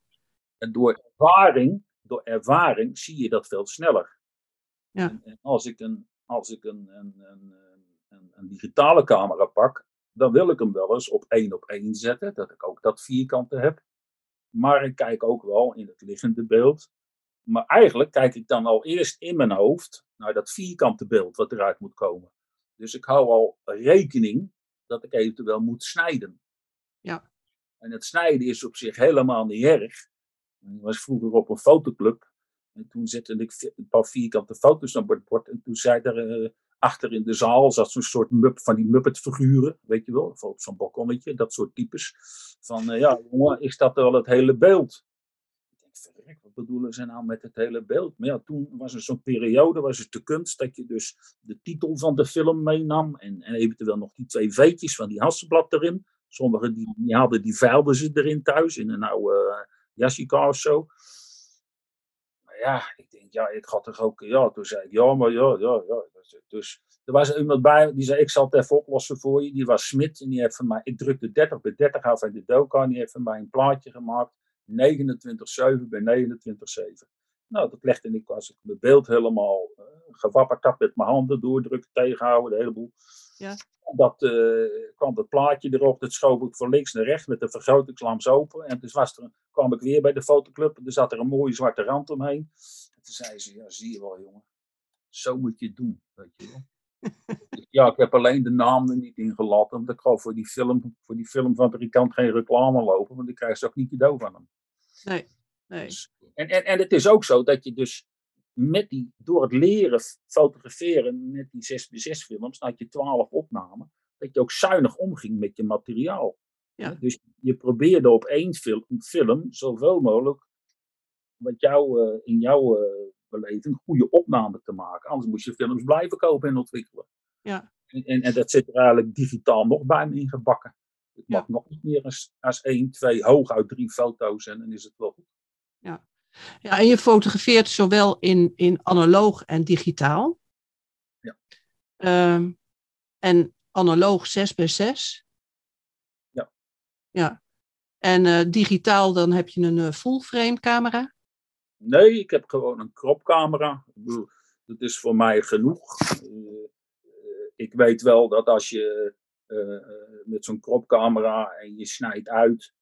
En door ervaring, door ervaring zie je dat veel sneller. Ja. En, en als ik, een, als ik een, een, een, een, een digitale camera pak, dan wil ik hem wel eens op één op één zetten, dat ik ook dat vierkante heb. Maar ik kijk ook wel in het liggende beeld. Maar eigenlijk kijk ik dan al eerst in mijn hoofd naar dat vierkante beeld wat eruit moet komen. Dus ik hou al rekening dat ik eventueel moet snijden. Ja. En het snijden is op zich helemaal niet erg. Ik was vroeger op een fotoclub En toen zette ik een paar vierkante foto's op het bord. En toen zei er uh, achter in de zaal zat zo'n soort mup, van die Muppet-figuren, weet je wel, op zo'n balkonnetje, dat soort types. Van, uh, ja, jongen, is dat wel het hele beeld? Ik denk, verrek, wat bedoelen ze nou met het hele beeld? Maar ja, toen was er zo'n periode, was het de kunst, dat je dus de titel van de film meenam en, en eventueel nog die twee veetjes van die hassenblad erin. Sommigen die, die hadden, die veilden ze erin thuis, in een oude uh, of zo ja, ik ja, ik ga toch ook, ja, toen zei ik, ja, maar ja, ja, ja. Dus er was iemand bij, die zei, ik zal het even oplossen voor je. Die was Smit en die heeft van mij, ik drukte 30 bij 30 af uit de doka en die heeft van mij een plaatje gemaakt. 29,7 bij 29,7. Nou, dat legde ik als ik mijn beeld helemaal uh, gewapperd had met mijn handen doordrukken, tegenhouden, de hele boel. Ja. Dat uh, kwam dat plaatje erop, dat schoof ik van links naar rechts met de vergrotingslamp open. En dus was er, kwam ik weer bij de fotoclub en er zat er een mooie zwarte rand omheen. En toen zei ze, ja zie je wel jongen, zo moet je het doen, weet je wel. ja, ik heb alleen de naam er niet ingelaten, want ik ga voor die, film, voor die filmfabrikant geen reclame lopen, want ik krijg ze ook niet cadeau van hem. Nee, nee. Dus, en, en, en het is ook zo dat je dus met die, door het leren fotograferen met die 6 x 6 films, had je 12 opnamen, dat je ook zuinig omging met je materiaal. Ja. Dus je probeerde op één film, film zoveel mogelijk wat jou, uh, in jouw uh, beleving goede opname te maken. Anders moest je films blijven kopen en ontwikkelen. Ja. En, en, en dat zit er eigenlijk digitaal nog bij me ingebakken. Het mag nog niet meer als, als één, twee, hooguit drie foto's en dan is het wel goed. Ja. Ja, en je fotografeert zowel in, in analoog en digitaal. Ja. Um, en analoog 6 bij 6. Ja. Ja. En uh, digitaal dan heb je een uh, full frame camera? Nee, ik heb gewoon een cropcamera. Dat is voor mij genoeg. Uh, ik weet wel dat als je met zo'n cropcamera en je snijdt uit,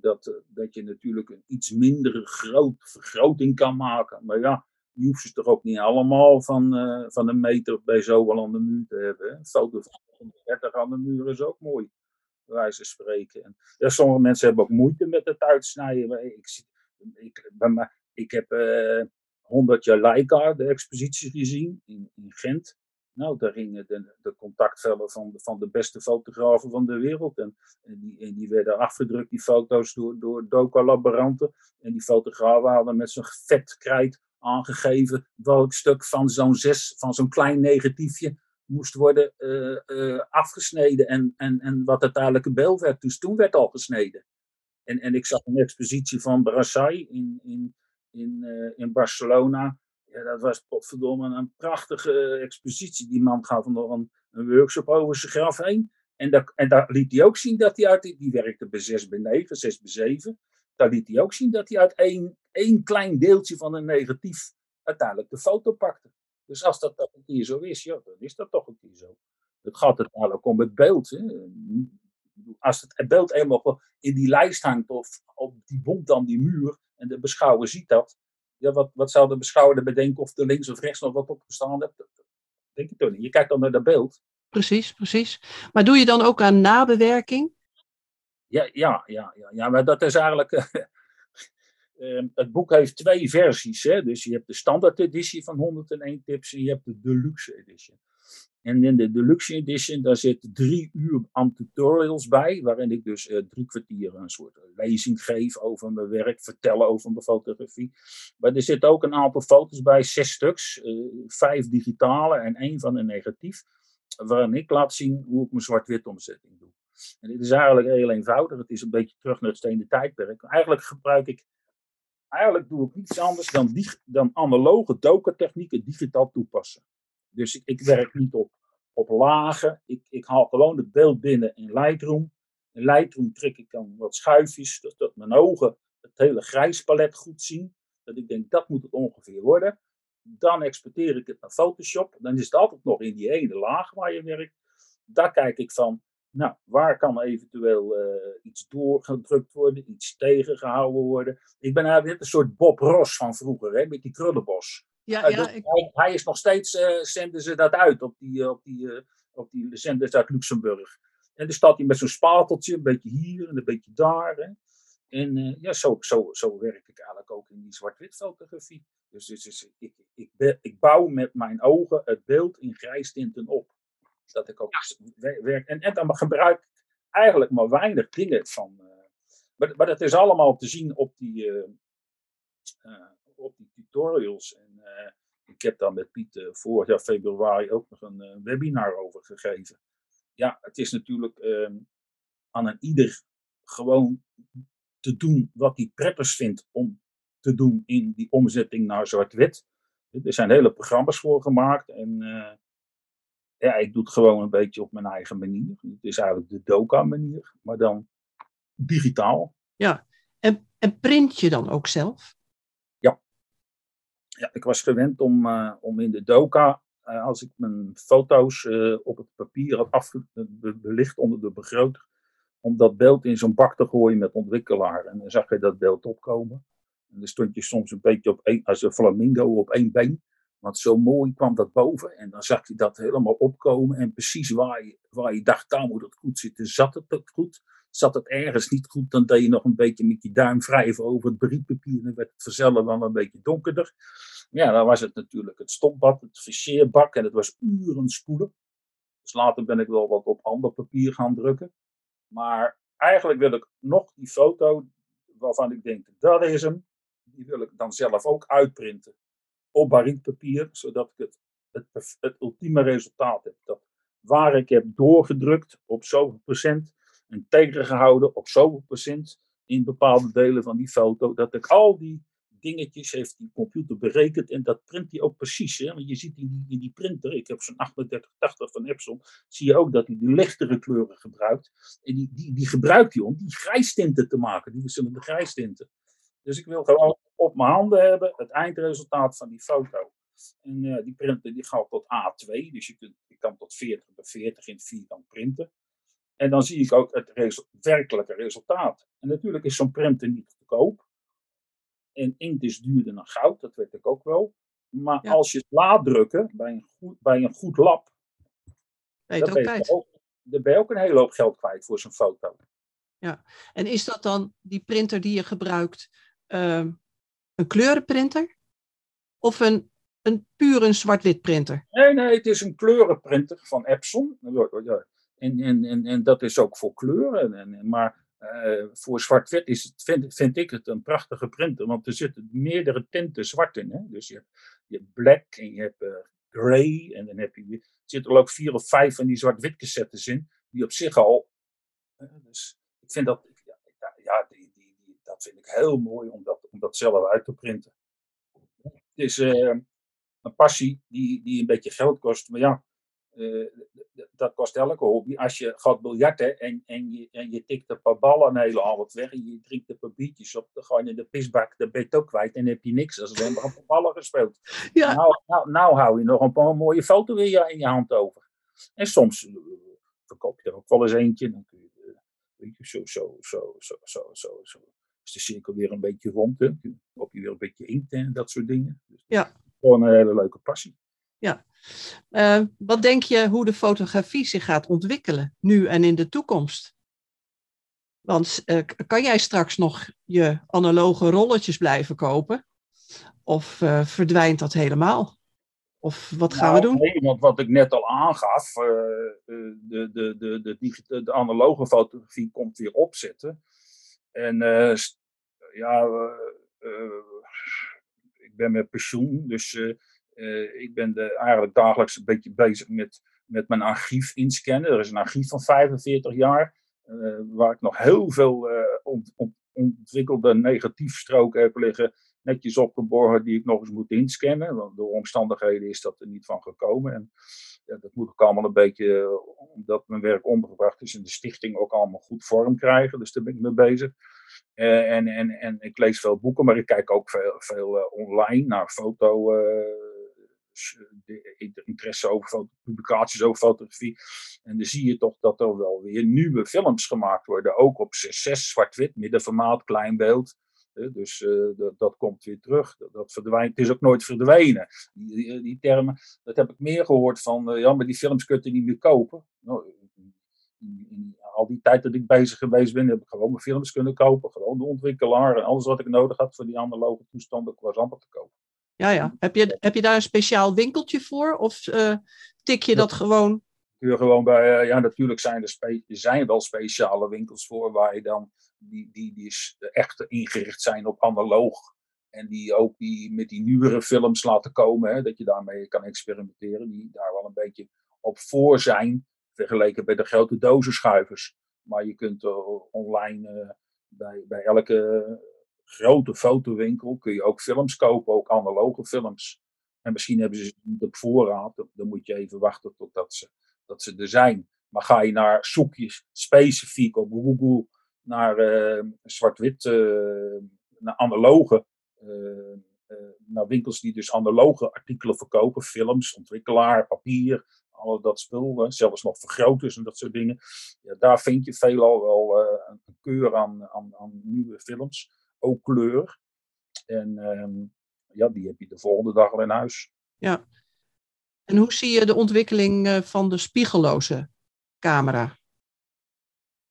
dat, eh, dat je natuurlijk een iets mindere groot, vergroting kan maken. Maar ja, je hoeft ze toch ook niet allemaal van, van een meter bij zoveel aan de muur te hebben. Een foto van 30 aan de muur is ook mooi, bij wijze van spreken. En, ja, sommige mensen hebben ook moeite met het uitsnijden. Ik, ik, ik, ik heb uh, 100 jaar Leica, de expositie gezien in, in Gent. Nou, daar gingen de, de contactvellen van, van de beste fotografen van de wereld. En, en, die, en die werden afgedrukt, die foto's, door, door DOCA-laboranten. En die fotografen hadden met zo'n vet krijt aangegeven welk stuk van zo'n zes, van zo'n klein negatiefje moest worden uh, uh, afgesneden. En, en, en wat het uiteindelijke beeld werd. Dus toen werd al gesneden. En, en ik zag een expositie van Brassai in, in, in, uh, in Barcelona. Ja, dat was potverdomme een prachtige expositie. Die man gaf nog een, een workshop over zijn graf heen. En, dat, en daar liet hij ook zien dat hij uit, die werkte bij 6 bij 9, 6 bij 7. Daar liet hij ook zien dat hij uit één, één klein deeltje van een negatief uiteindelijk de foto pakte. Dus als dat toch een keer zo is, ja, dan is dat toch een keer zo. Het gaat uiteindelijk om het beeld. Hè. Als het beeld eenmaal in die lijst hangt of op die bond aan die muur en de beschouwer ziet dat, ja, wat, wat zou de beschouwer bedenken of er links of rechts nog wat opgestaan hebt? Dat denk ik toch niet. Je kijkt dan naar dat beeld. Precies, precies. Maar doe je dan ook aan nabewerking? Ja, ja, ja, ja, ja maar dat is eigenlijk. uh, het boek heeft twee versies. Hè? Dus je hebt de standaard editie van 101 tips en je hebt de deluxe edition. En in de Deluxe Edition, daar zitten drie uur aan tutorials bij, waarin ik dus uh, drie kwartier een soort lezing geef over mijn werk, vertellen over mijn fotografie. Maar er zitten ook een aantal foto's bij, zes stuks, uh, vijf digitale en één van een negatief, waarin ik laat zien hoe ik mijn zwart-wit omzetting doe. En dit is eigenlijk heel eenvoudig, het is een beetje terug naar het stenen tijdperk. Eigenlijk gebruik ik, eigenlijk doe ik niets anders dan, dan analoge dokertechnieken digitaal toepassen. Dus ik, ik werk niet op, op lagen. Ik, ik haal gewoon het beeld binnen in Lightroom. In Lightroom trek ik dan wat schuifjes, dat, dat mijn ogen het hele grijspalet goed zien. Dat ik denk, dat moet het ongeveer worden. Dan exporteer ik het naar Photoshop. Dan is het altijd nog in die ene laag waar je werkt. Daar kijk ik van, nou, waar kan eventueel uh, iets doorgedrukt worden, iets tegengehouden worden. Ik ben eigenlijk net een soort Bob Ross van vroeger, hè, met die krullenbos. Ja, ja, ik... hij, hij, is nog steeds, uh, zenden ze dat uit op die, op die, op die zenders uit Luxemburg. En dan staat hij met zo'n spateltje, een beetje hier en een beetje daar. Hè. En uh, ja, zo, zo, zo werk ik eigenlijk ook in die zwart-wit fotografie. Dus, dus, dus ik, ik, ik, ik, bouw met mijn ogen het beeld in grijstinten op. Dat ik ook werk. En, en dan gebruik ik eigenlijk maar weinig dingen van. Uh, maar, maar dat is allemaal te zien op die, uh, op die tutorials. En ik heb daar met Piet vorig jaar februari ook nog een webinar over gegeven. Ja, het is natuurlijk ehm, aan een ieder gewoon te doen wat hij prettig vindt om te doen in die omzetting naar zwart-wit. Er zijn hele programma's voor gemaakt en uh, ja, ik doe het gewoon een beetje op mijn eigen manier. Het is eigenlijk de Doka-manier, maar dan digitaal. Ja, en, en print je dan ook zelf? Ja. Ik was gewend om, uh, om in de Doka, uh, als ik mijn foto's op het papier had afbelicht onder de begroter, om dat beeld in zo'n bak te gooien met ontwikkelaar. En dan zag je dat beeld opkomen. En dan stond je soms een beetje op als een flamingo op één been. Want zo mooi kwam dat boven. En dan zag je dat helemaal opkomen. En precies waar je, waar je dacht, daar moet het goed zitten, zat het ook goed. Zat het ergens niet goed, dan deed je nog een beetje met je duim wrijven over het briefpapier. En dan werd het vanzelf wel een beetje donkerder. Ja, dan was het natuurlijk het stopbad, het ficheerbak. En het was uren spoelen. Dus later ben ik wel wat op ander papier gaan drukken. Maar eigenlijk wil ik nog die foto waarvan ik denk, dat is hem die wil ik dan zelf ook uitprinten op barietpapier, zodat ik het, het, het ultieme resultaat heb. Dat waar ik heb doorgedrukt op zoveel procent en tegengehouden op zoveel procent in bepaalde delen van die foto, dat ik al die dingetjes heeft die computer berekend en dat print hij ook precies. Hè? Want je ziet in die, in die printer, ik heb zo'n 3880 van Epson, zie je ook dat hij de lichtere kleuren gebruikt. En die, die, die gebruikt hij om die grijstinten te maken, die verschillende grijstinten. Dus ik wil gewoon op mijn handen hebben het eindresultaat van die foto. En uh, die printer die gaat tot A2, dus je, kunt, je kan tot 40 bij 40 in 4 dan printen. En dan zie ik ook het resu werkelijke resultaat. En natuurlijk is zo'n printer niet goedkoop. En inkt is duurder dan goud, dat weet ik ook wel. Maar ja. als je het laat drukken bij een goed, bij een goed lab, dan, ben je ook, dan ben je ook een hele hoop geld kwijt voor zo'n foto. Ja, en is dat dan die printer die je gebruikt, uh, een kleurenprinter of een, een puur een zwart-wit printer? Nee, nee, het is een kleurenprinter van Epson. En, en, en, en dat is ook voor kleuren. En, maar uh, voor zwart-wit is het, vind, vind ik het een prachtige printer, want er zitten meerdere tinten zwart in. Hè? Dus je hebt, je black en je hebt uh, gray en dan heb je, er zitten ook vier of vijf van die zwart-wit cassettes in, die op zich al. Uh, dus ik vind dat, ja, ja die, dat vind ik heel mooi om dat, om dat zelf uit te printen. Het is een passie die, die een beetje geld kost, maar ja, uh, dat kost elke hobby. Als je gaat biljarten en, en, je, en je tikt een paar ballen een hele avond weg en je drinkt een paar biertjes op, dan ga je in de pisbak, dan ben je ook kwijt en dan heb je niks. als er een paar ballen gespeeld. Ja. Nou, nou, nou, hou je nog een paar mooie foto in je, in je hand over. En soms uh, verkoop je er ook wel eens eentje, dan kun je, weet je, zo, zo, zo, zo, zo, zo, zo is de cirkel weer een beetje rond. Hè? Dan je weer een beetje inkt en dat soort dingen. Dus ja. Gewoon een hele leuke passie. Ja. Uh, wat denk je hoe de fotografie zich gaat ontwikkelen, nu en in de toekomst? Want uh, kan jij straks nog je analoge rolletjes blijven kopen? Of uh, verdwijnt dat helemaal? Of wat gaan nou, we doen? Nee, want wat ik net al aangaf, de, de, de, de, de, analoge fotografie komt weer opzetten. En ja, ik ben met pensioen, dus ik ben de, eigenlijk dagelijks een beetje bezig met, met mijn archief inscannen. Er is een archief van 45 jaar, waar ik nog heel veel ont, ont, ontwikkelde negatiefstroken heb liggen, netjes opgeborgen, die ik nog eens moet inscannen. Want door omstandigheden is dat er niet van gekomen. En ja, dat moet ik allemaal een beetje, omdat mijn werk ondergebracht is in de stichting, ook allemaal goed vorm krijgen. Dus daar ben ik mee bezig. Uh, en, en, en ik lees veel boeken, maar ik kijk ook veel, veel uh, online naar foto. Uh, interesse over foto, publicaties over fotografie. En dan zie je toch dat er wel weer nieuwe films gemaakt worden. Ook op 6 zwart-wit, middenformaat, klein beeld. Dus dat, dat, komt weer terug. Dat, dat, verdwijnt. Het is ook nooit verdwenen. Die, termen, dat heb ik meer gehoord van, ja, maar die films kun je niet meer kopen. Nou, in, in, al die tijd dat ik bezig geweest ben, heb ik gewoon mijn films kunnen kopen. Gewoon de ontwikkelaar en alles wat ik nodig had voor die analoge toestanden was amper te kopen. Ja, ja. Heb je, heb je daar een speciaal winkeltje voor? Of uh, tik je dat gewoon? Kun je gewoon bij, uh, ja, natuurlijk zijn er, spe zijn wel speciale winkels voor waar je dan die, die, die echt ingericht zijn op analoog. En die ook die, met die nieuwere films laten komen, hè, dat je daarmee kan experimenteren. Die daar wel een beetje op voor zijn, vergeleken bij de grote dozenschuivers. Maar je kunt uh, online bij, bij elke grote fotowinkel kun je ook films kopen, ook analoge films. En misschien hebben ze ze niet op voorraad, dan moet je even wachten totdat ze, dat ze er zijn. Maar ga je naar zoekjes specifiek op Google naar uh, zwart-wit, uh, naar analoge, uh, naar winkels die dus analoge artikelen verkopen, films, ontwikkelaar, papier, al dat spul, zelfs nog vergroters en dat soort dingen. Ja, daar vind je veelal wel een keur aan, aan, aan nieuwe films ook kleur. En ehm, ja, die heb je de volgende dag al in huis. Ja. En hoe zie je de ontwikkeling eh, van de spiegelloze camera?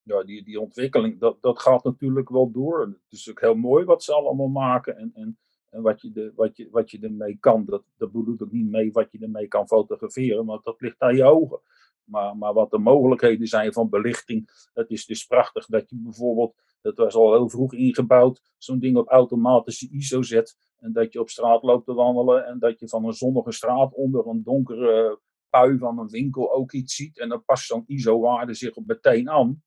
Ja, die, die ontwikkeling, dat, dat gaat natuurlijk wel door. Het is ook heel mooi wat ze allemaal maken en, en, en wat, je de, wat, je, wat je ermee kan. Dat, dat bedoelt ook niet mee wat je ermee kan fotograferen, want dat ligt aan je ogen. Maar, maar wat de mogelijkheden zijn van belichting, het is dus prachtig dat je bijvoorbeeld dat was al heel vroeg ingebouwd. Zo'n ding op automatische ISO zet. En dat je op straat loopt te wandelen. En dat je van een zonnige straat onder een donkere pui van een winkel ook iets ziet. En dan past zo'n ISO-waarde zich meteen aan.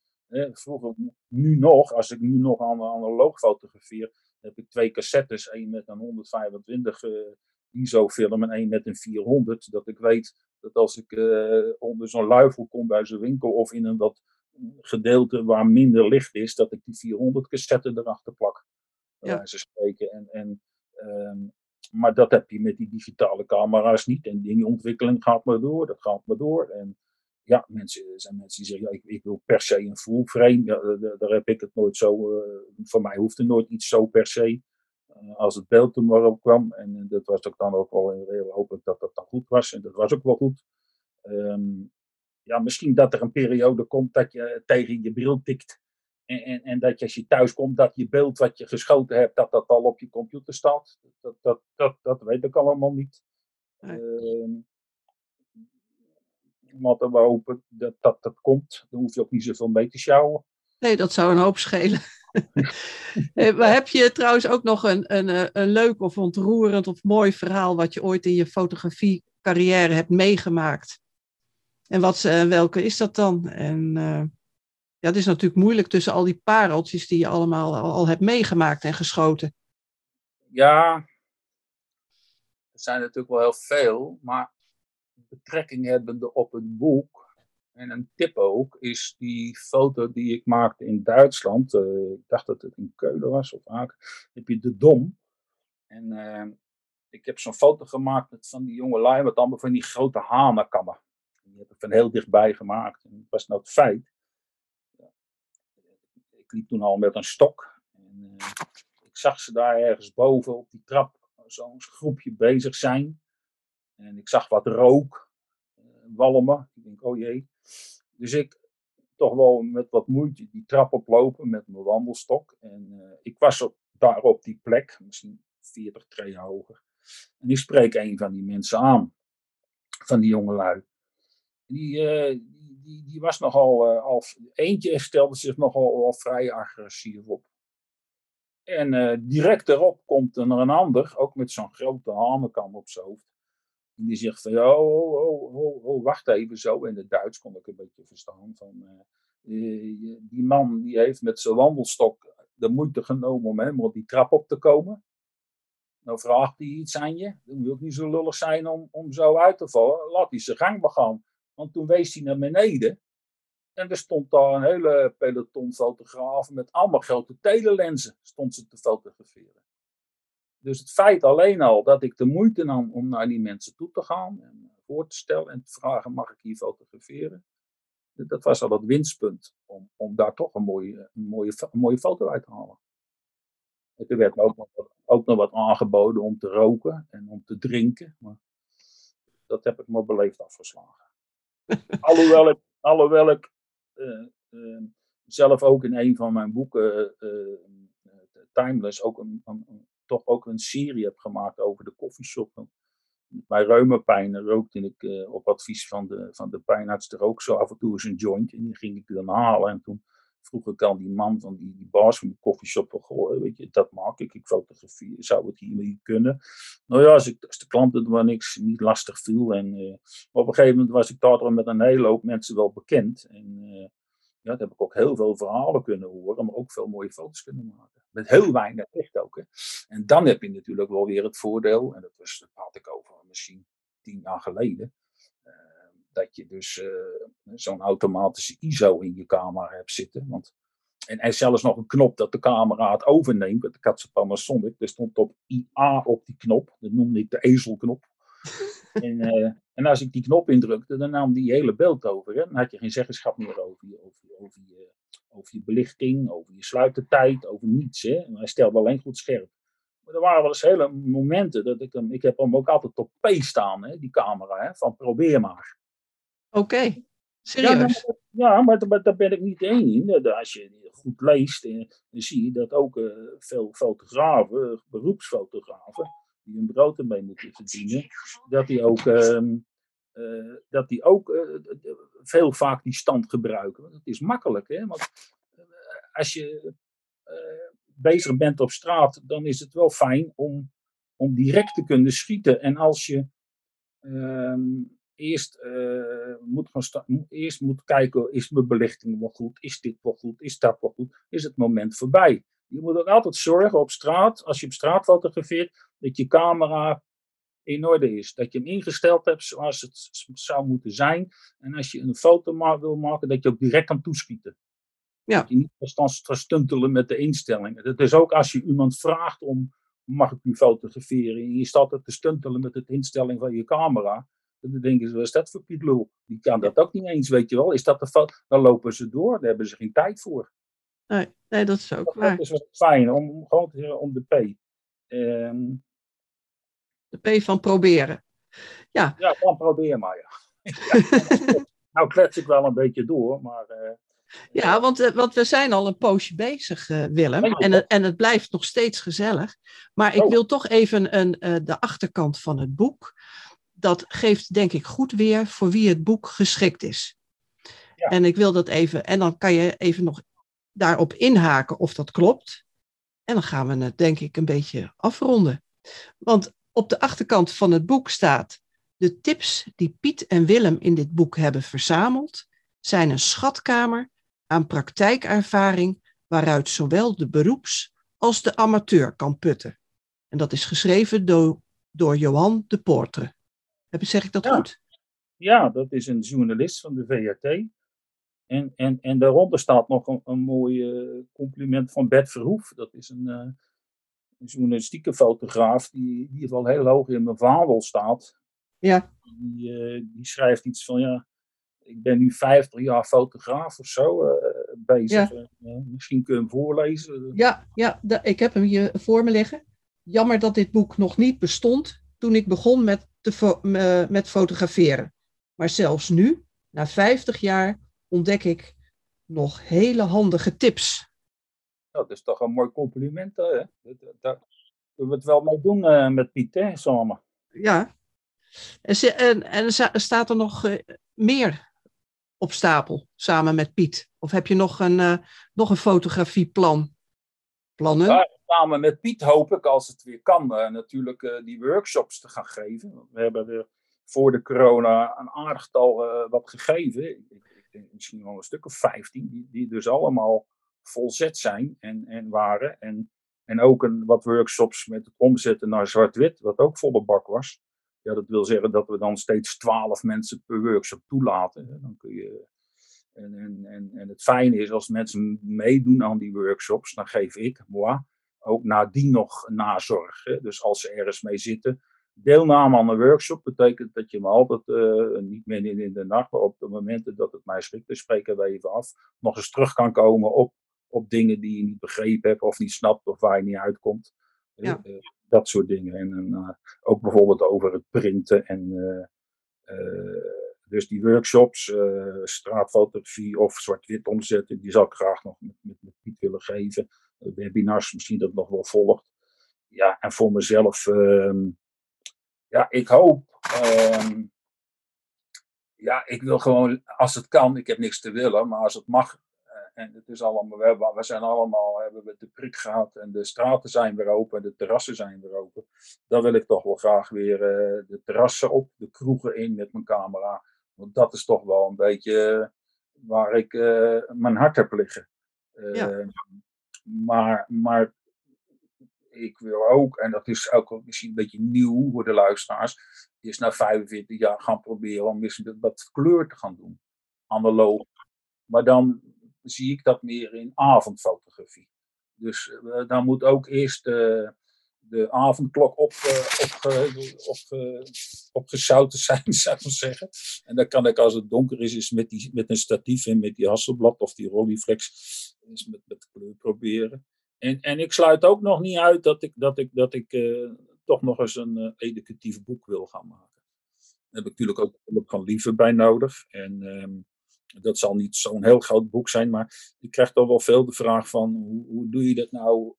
vroeger, nu nog, als ik nu nog aan analoog fotografeer, heb ik twee cassettes. één met een 125 uh, ISO-film en één met een 400. Dat ik weet dat als ik uh, onder zo'n luifel kom bij zo'n winkel of in een wat gedeelte waar minder licht is, dat ik die 400 cassetten erachter plak. Ja. Ze spreken. En, en, um, maar dat heb je met die digitale camera's niet. En die ontwikkeling gaat maar door, dat gaat maar door. En ja, mensen, er zijn mensen die zeggen, ja, ik, ik, wil per se een full frame. Ja, daar, heb ik het nooit zo, uh, voor mij hoeft er nooit iets zo per se. Uh, als het beeld er maar op kwam. En dat was ook dan ook wel heel hopelijk dat dat dan goed was. En dat was ook wel goed. Um, ja, misschien dat er een periode komt dat je tegen je bril tikt. En, en, en, dat je als je thuis komt, dat je beeld wat je geschoten hebt, dat dat al op je computer staat. Dat, dat, dat, dat weet ik allemaal niet. Nee. Uh, maar we hopen dat, dat dat komt. Dan hoef je ook niet zoveel mee te sjouwen. Nee, dat zou een hoop schelen. Eh, maar heb je trouwens ook nog een, een, eh, een leuk of ontroerend of mooi verhaal wat je ooit in je fotografie carrière hebt meegemaakt? En wat, uh, welke is dat dan? En ja, het is natuurlijk moeilijk tussen al die pareltjes die je allemaal al, hebt meegemaakt en geschoten. Ja, er zijn natuurlijk wel heel veel, maar betrekking hebbende op het boek en een tip ook, is die foto die ik maakte in Duitsland. Uh, ik dacht dat het in Keulen was of Aken. heb je de Dom. En ik heb zo'n foto gemaakt met van die jonge lui met allemaal van die grote hanenkammen. Die heb ik van heel dichtbij gemaakt. En dat was nou het feit. Ik liep toen al met een stok. En, uh, ik zag ze daar ergens boven op die trap zo'n groepje bezig zijn. En ik zag wat rook walmen. Ik denk, oh jee. Dus ik toch wel met wat moeite die trap oplopen met mijn wandelstok. En uh, ik was op, daar op die plek, misschien 40 treden hoger. En ik spreek een van die mensen aan, van die jongelui die, uh, die, die, was nogal, uh, eentje stelde zich nogal al vrij agressief op. En direct erop komt er een ander, ook met zo'n grote hanenkam op zijn hoofd. Die zegt van, oh, oh, oh, oh, wacht even zo. In het Duits kon ik een beetje verstaan. Van, die man die heeft met zijn wandelstok de moeite genomen om helemaal die trap op te komen. Nou vraagt hij iets aan je. Dan moet je niet zo lullig zijn om, om zo uit te vallen. Laat hij zijn gang begaan. Want toen wees hij naar beneden. En er stond daar een hele peloton fotografen met allemaal grote telelensen stond ze te fotograferen. Dus het feit alleen al dat ik de moeite nam om naar die mensen toe te gaan en voor te stellen en te vragen: mag ik hier fotograferen? Dat was al het winstpunt om, om daar toch een mooie, een, mooie, een mooie foto uit te halen. En er werd me ook nog, ook nog wat aangeboden om te roken en om te drinken. Maar dat heb ik maar beleefd afgeslagen alhoewel ik, alhoewel ik uh, uh, zelf ook in een van mijn boeken, uh, Timeless, ook een, een, toch ook een serie heb gemaakt over de koffieshop. Met mijn reumapijn rookte ik uh, op advies van de, van de pijnarts er ook zo af en toe eens een joint. En die ging ik dan halen. En toen vroeg ik aan die man van die, die baas van de koffieshop goh, weet je, dat maak ik, ik fotografie, zou het hiermee kunnen? Nou ja, als, ik, als de klanten er maar niks, niet lastig viel. En uh, op een gegeven moment was ik daar met een hele hoop mensen wel bekend. En uh, ja, daar heb ik ook heel veel verhalen kunnen horen, maar ook veel mooie foto's kunnen maken. Met heel weinig licht ook. Hè. En dan heb je natuurlijk wel weer het voordeel, en dat, was, dat had ik over misschien tien jaar geleden dat je dus uh, zo'n automatische ISO in je camera hebt zitten. Want, en er is zelfs nog een knop dat de camera het overneemt. De Katse Panasonic. Er stond op IA op die knop. Dat noemde ik de ezelknop. en, uh, en als ik die knop indrukte, dan nam die hele beeld over. Hè? Dan had je geen zeggenschap meer over je, over, over je, over je belichting, over je sluitertijd, over niets. Hè? En hij stelde alleen goed scherp. Maar er waren wel eens hele momenten dat ik hem, ik heb hem ook altijd op P staan, hè, die camera, hè, van probeer maar. Oké, serieus? Ja, maar, maar, daar ben ik niet één in. Als je goed leest, en, dan zie je dat ook uh, veel fotografen, beroepsfotografen, die hun brood ermee moeten verdienen, dat die ook, uh, uh, dat die ook veel vaak die stand gebruiken. Dat is makkelijk, hè? Want als je bezig bent op straat, dan is het wel fijn om, om direct te kunnen schieten. En als je ehm, eerst, moet gaan eerst moet kijken, is mijn belichting wel goed? Is dit wel goed? Is dat wel goed? Is het moment voorbij? Je moet ook altijd zorgen op straat, als je op straat fotografeert, dat je camera in orde is. Dat je hem ingesteld hebt zoals het zou moeten zijn. En als je een foto wil maken, dat je ook direct kan toeschieten. Ja. Dat je niet kan stuntelen met de instellingen. Dat is ook als je iemand vraagt om, mag ik u fotograferen? En je staat er te stuntelen met de instelling van je camera dan denken ze, wat is dat voor Piet Die kan dat ook niet eens, weet je wel. Is dat de fout? Dan lopen ze door, daar hebben ze geen tijd voor. Nee, nee dat is ook dat, waar. Dat is wel fijn, om, gewoon te zeggen om de P. Um, de P van proberen. Ja, ja van probeer maar, ja. nou klets ik wel een beetje door, maar... Uh, ja, want, uh, want we zijn al een poosje bezig, uh, Willem. En, en het blijft nog steeds gezellig. Maar ik oh. wil toch even een, de achterkant van het boek dat geeft denk ik goed weer voor wie het boek geschikt is. Ja. En ik wil dat even, en dan kan je even nog daarop inhaken of dat klopt. En dan gaan we het denk ik een beetje afronden. Want op de achterkant van het boek staat: De tips die Piet en Willem in dit boek hebben verzameld, zijn een schatkamer aan praktijkervaring waaruit zowel de beroeps- als de amateur kan putten. En dat is geschreven door, door Johan de Poortre. Zeg ik dat goed? Ja, dat is een journalist van de VRT. En, en, en daaronder staat nog een, een mooi compliment van Bert Verhoef. Dat is een, een journalistieke fotograaf die in ieder geval heel hoog in mijn vaandel staat. Ja. Die, uh, die schrijft iets van, ja, ik ben nu 50 jaar fotograaf of zo bezig. Ja. misschien kun je hem voorlezen. Ja, ja ik heb hem hier voor me liggen. Jammer dat dit boek nog niet bestond toen ik begon met te met fotograferen. Maar zelfs nu, na 50 jaar, ontdek ik nog hele handige tips. Dat is toch een mooi compliment, hè? Daar kunnen we het wel mee doen uh, met Piet, hè, samen. Ja. En, en, en staat er nog uh, meer op stapel, samen met Piet? Of heb je nog een, uh, nog een fotografieplan? Plannen? Ja, samen met Piet hoop ik, als het weer kan, natuurlijk die workshops te gaan geven. We hebben er voor de corona een aardigtal uh, wat gegeven. Ik, ik, denk misschien wel een stuk of 15, die, die dus allemaal volzet zijn en, en waren. En, en ook een, wat workshops met het omzetten naar zwart-wit, wat ook volle bak was. Ja, dat wil zeggen dat we dan steeds 12 mensen per workshop toelaten. Dan kun je en, en, en, en, het fijne is, als mensen meedoen aan die workshops, dan geef ik, moi, ook nadien nog nazorg. Hè? Dus als ze ergens mee zitten. Deelname aan een workshop betekent dat je me altijd, uh, niet meer in de nacht, maar op de momenten dat het mij schikt, dan spreken we even af, nog eens terug kan komen op, op dingen die je niet begrepen hebt of niet snapt of waar je niet uitkomt. Ja. Uh, dat soort dingen. En uh, ook bijvoorbeeld over het printen en dus die workshops, uh, straatfotografie of zwart-wit omzetten, die zou ik graag nog met, met, met Piet willen geven. webinars, misschien dat nog wel volgt. ja, en voor mezelf, ehm, ja, ik hoop, ehm, ja, ik wil gewoon, als het kan, ik heb niks te willen, maar als het mag, eh, en het is allemaal, we, we zijn allemaal, hebben we de prik gehad en de straten zijn weer open, de terrassen zijn weer open. Dan wil ik toch wel graag weer uh, de terrassen op, de kroegen in met mijn camera. Want dat is toch wel een beetje waar ik uh, mijn hart heb liggen. Ja. maar, maar ik wil ook, en dat is ook misschien een beetje nieuw voor de luisteraars, is na 45 jaar gaan proberen om eens wat kleur te gaan doen. Analoog. Maar dan zie ik dat meer in avondfotografie. Dus uh, dan moet ook eerst de avondklok op, uh, op, op, zijn, zou ik maar zeggen. En dan kan ik als het donker is, is met, die, met een statief en met die Hasselblad of die Rolleiflex, is met, met kleur proberen. En, en ik sluit ook nog niet uit dat ik, dat ik, dat ik toch nog eens een educatief boek wil gaan maken. Daar heb ik natuurlijk ook hulp van Lieve bij nodig. En um, dat zal niet zo'n heel groot boek zijn, maar ik krijg toch wel veel de vraag van hoe, hoe doe je dat nou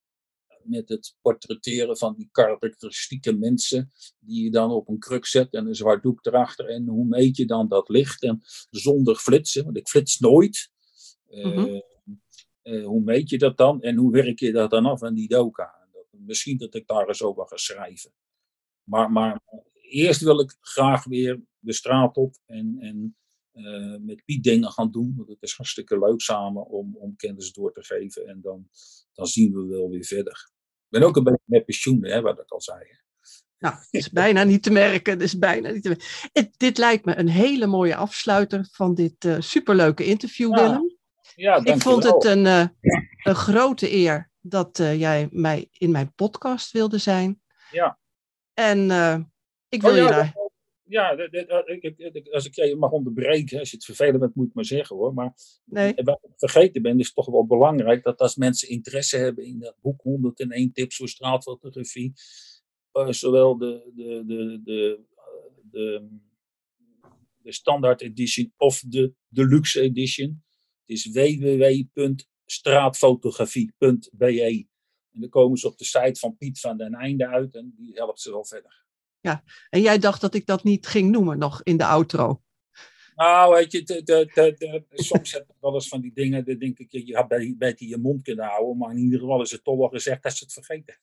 met het portretteren van die karakteristieke mensen die je dan op een kruk zet en een zwart doek erachter. En hoe meet je dan dat licht en zonder flitsen, want ik flits nooit. Mm -hmm. Uh, hoe meet je dat dan en hoe werk je dat dan af aan die doka? Misschien dat ik daar eens over ga schrijven. Maar, maar eerst wil ik graag weer de straat op en, en uh, met Piet dingen gaan doen. Want het is hartstikke leuk samen om, om kennis door te geven. En dan, dan zien we wel weer verder. Ik ben ook een beetje met pensioen, hè, wat ik al zei. Nou, het is bijna niet te merken. Het is bijna niet te merken. Het, dit lijkt me een hele mooie afsluiter van dit uh, superleuke interview, ja. Willem. Ja, ik vond het een, uh, een grote eer dat uh, jij mij in mijn podcast wilde zijn. Ja. En ik wil oh, ja, je daar. Ja, ik, als ik je mag onderbreken, als je het vervelend bent, moet ik maar zeggen hoor. Maar nee. wat ik vergeten ben, is toch wel belangrijk dat als mensen interesse hebben in dat boek 101 tips voor straatfotografie, zowel de, de, de, de, de, de standaard edition of de deluxe edition, het is www.straatfotografie.be. En dan komen ze op de site van Piet van den Einde uit en die helpt ze wel verder. Ja, en jij dacht dat ik dat niet ging noemen nog in de outro. Nou, weet je, de, de, de, soms heb ik wel eens van die dingen, dan denk ik, je had bij, bij die je mond kunnen houden, maar in ieder geval is het toch wel gezegd dat ze het vergeten.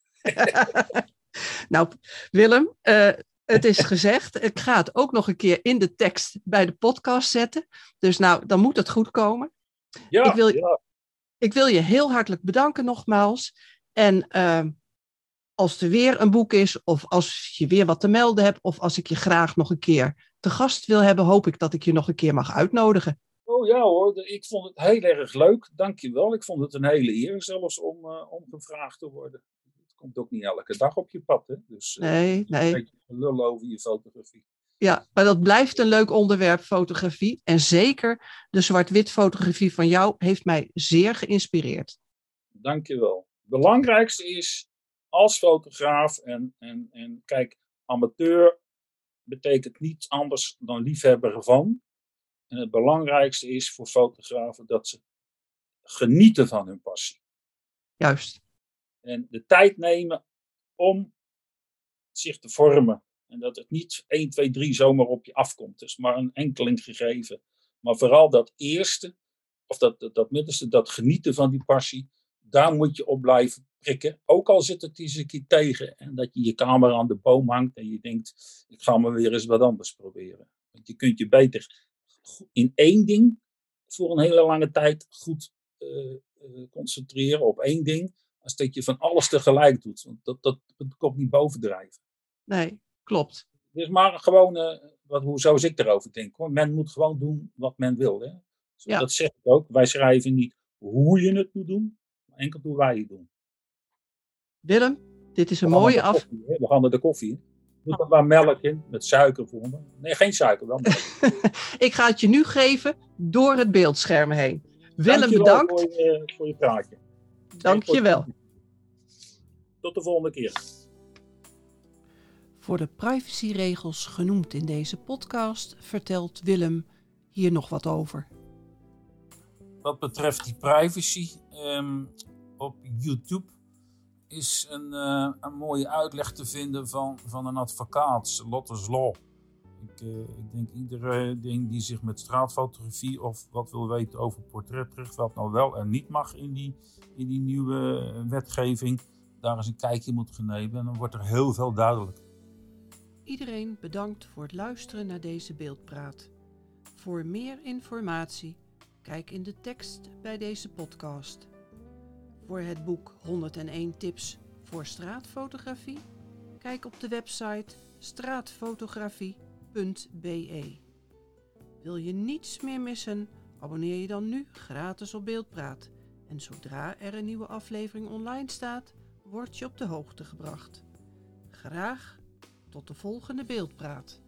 nou, Willem, uh, het is gezegd. Ik ga het ook nog een keer in de tekst bij de podcast zetten. Dus nou, dan moet het goed komen. Ja, ik, wil, ja. ik wil je heel hartelijk bedanken nogmaals. En uh, als er weer een boek is, of als je weer wat te melden hebt, of als ik je graag nog een keer te gast wil hebben, hoop ik dat ik je nog een keer mag uitnodigen. Oh ja hoor, ik vond het heel erg leuk. Dankjewel. Ik vond het een hele eer zelfs om, uh, om gevraagd te worden. Het komt ook niet elke dag op je pad. Hè? Dus uh, nee, nee. een beetje lullen over je fotografie. Ja, maar dat blijft een leuk onderwerp, fotografie. En zeker de zwart-wit fotografie van jou heeft mij zeer geïnspireerd. Dankjewel. Het belangrijkste is als fotograaf en, en, en kijk, amateur betekent niets anders dan liefhebber ervan. En het belangrijkste is voor fotografen dat ze genieten van hun passie. Juist. En de tijd nemen om zich te vormen. En dat het niet 1, 2, 3 zomaar op je afkomt. Het is maar een enkeling gegeven. Maar vooral dat eerste, of dat, dat, dat middenste, dat genieten van die passie, daar moet je op blijven prikken. Ook al zit het eens een keer tegen. En dat je je camera aan de boom hangt en je denkt, ik ga maar weer eens wat anders proberen. Want je kunt je beter in één ding voor een hele lange tijd goed uh, uh, concentreren op één ding. Als dat je van alles tegelijk doet. Want dat, dat, dat komt niet bovendrijven. Nee, klopt. Dus maar gewoon, uh, wat, hoe zoals ik erover denk. Hoor. Men moet gewoon doen wat men wil. Hè? Dus Ja. Dat zeg ik ook. Wij schrijven niet hoe je het moet doen, enkel hoe wij het doen. Willem, dit is een mooie af. koffie. We gaan naar de koffie. Doe er maar melk in, met suiker voor me. Nee, geen suiker, wel melk. Ik ga het je nu geven door het beeldscherm heen. Willem, Dankjewel bedankt. Voor je, voor je praatje. Dank je wel. Tot de volgende keer. Voor de privacyregels genoemd in deze podcast vertelt Willem hier nog wat over. Wat betreft die privacy ehm, op YouTube is een, uh, een mooie uitleg te vinden van, van een advocaat, Lotte's Law. Ik, uh, ik denk iedereen die zich met straatfotografie of wat wil weten over portret wat nou wel en niet mag in die, in die nieuwe wetgeving, daar eens een kijkje moet nemen en dan wordt er heel veel duidelijk. Iedereen bedankt voor het luisteren naar deze beeldpraat. Voor meer informatie, kijk in de tekst bij deze podcast. Voor het boek 101 tips voor straatfotografie, kijk op de website straatfotografie.be. Wil je niets meer missen? Abonneer je dan nu gratis op Beeldpraat. En zodra er een nieuwe aflevering online staat, word je op de hoogte gebracht. Graag tot de volgende Beeldpraat.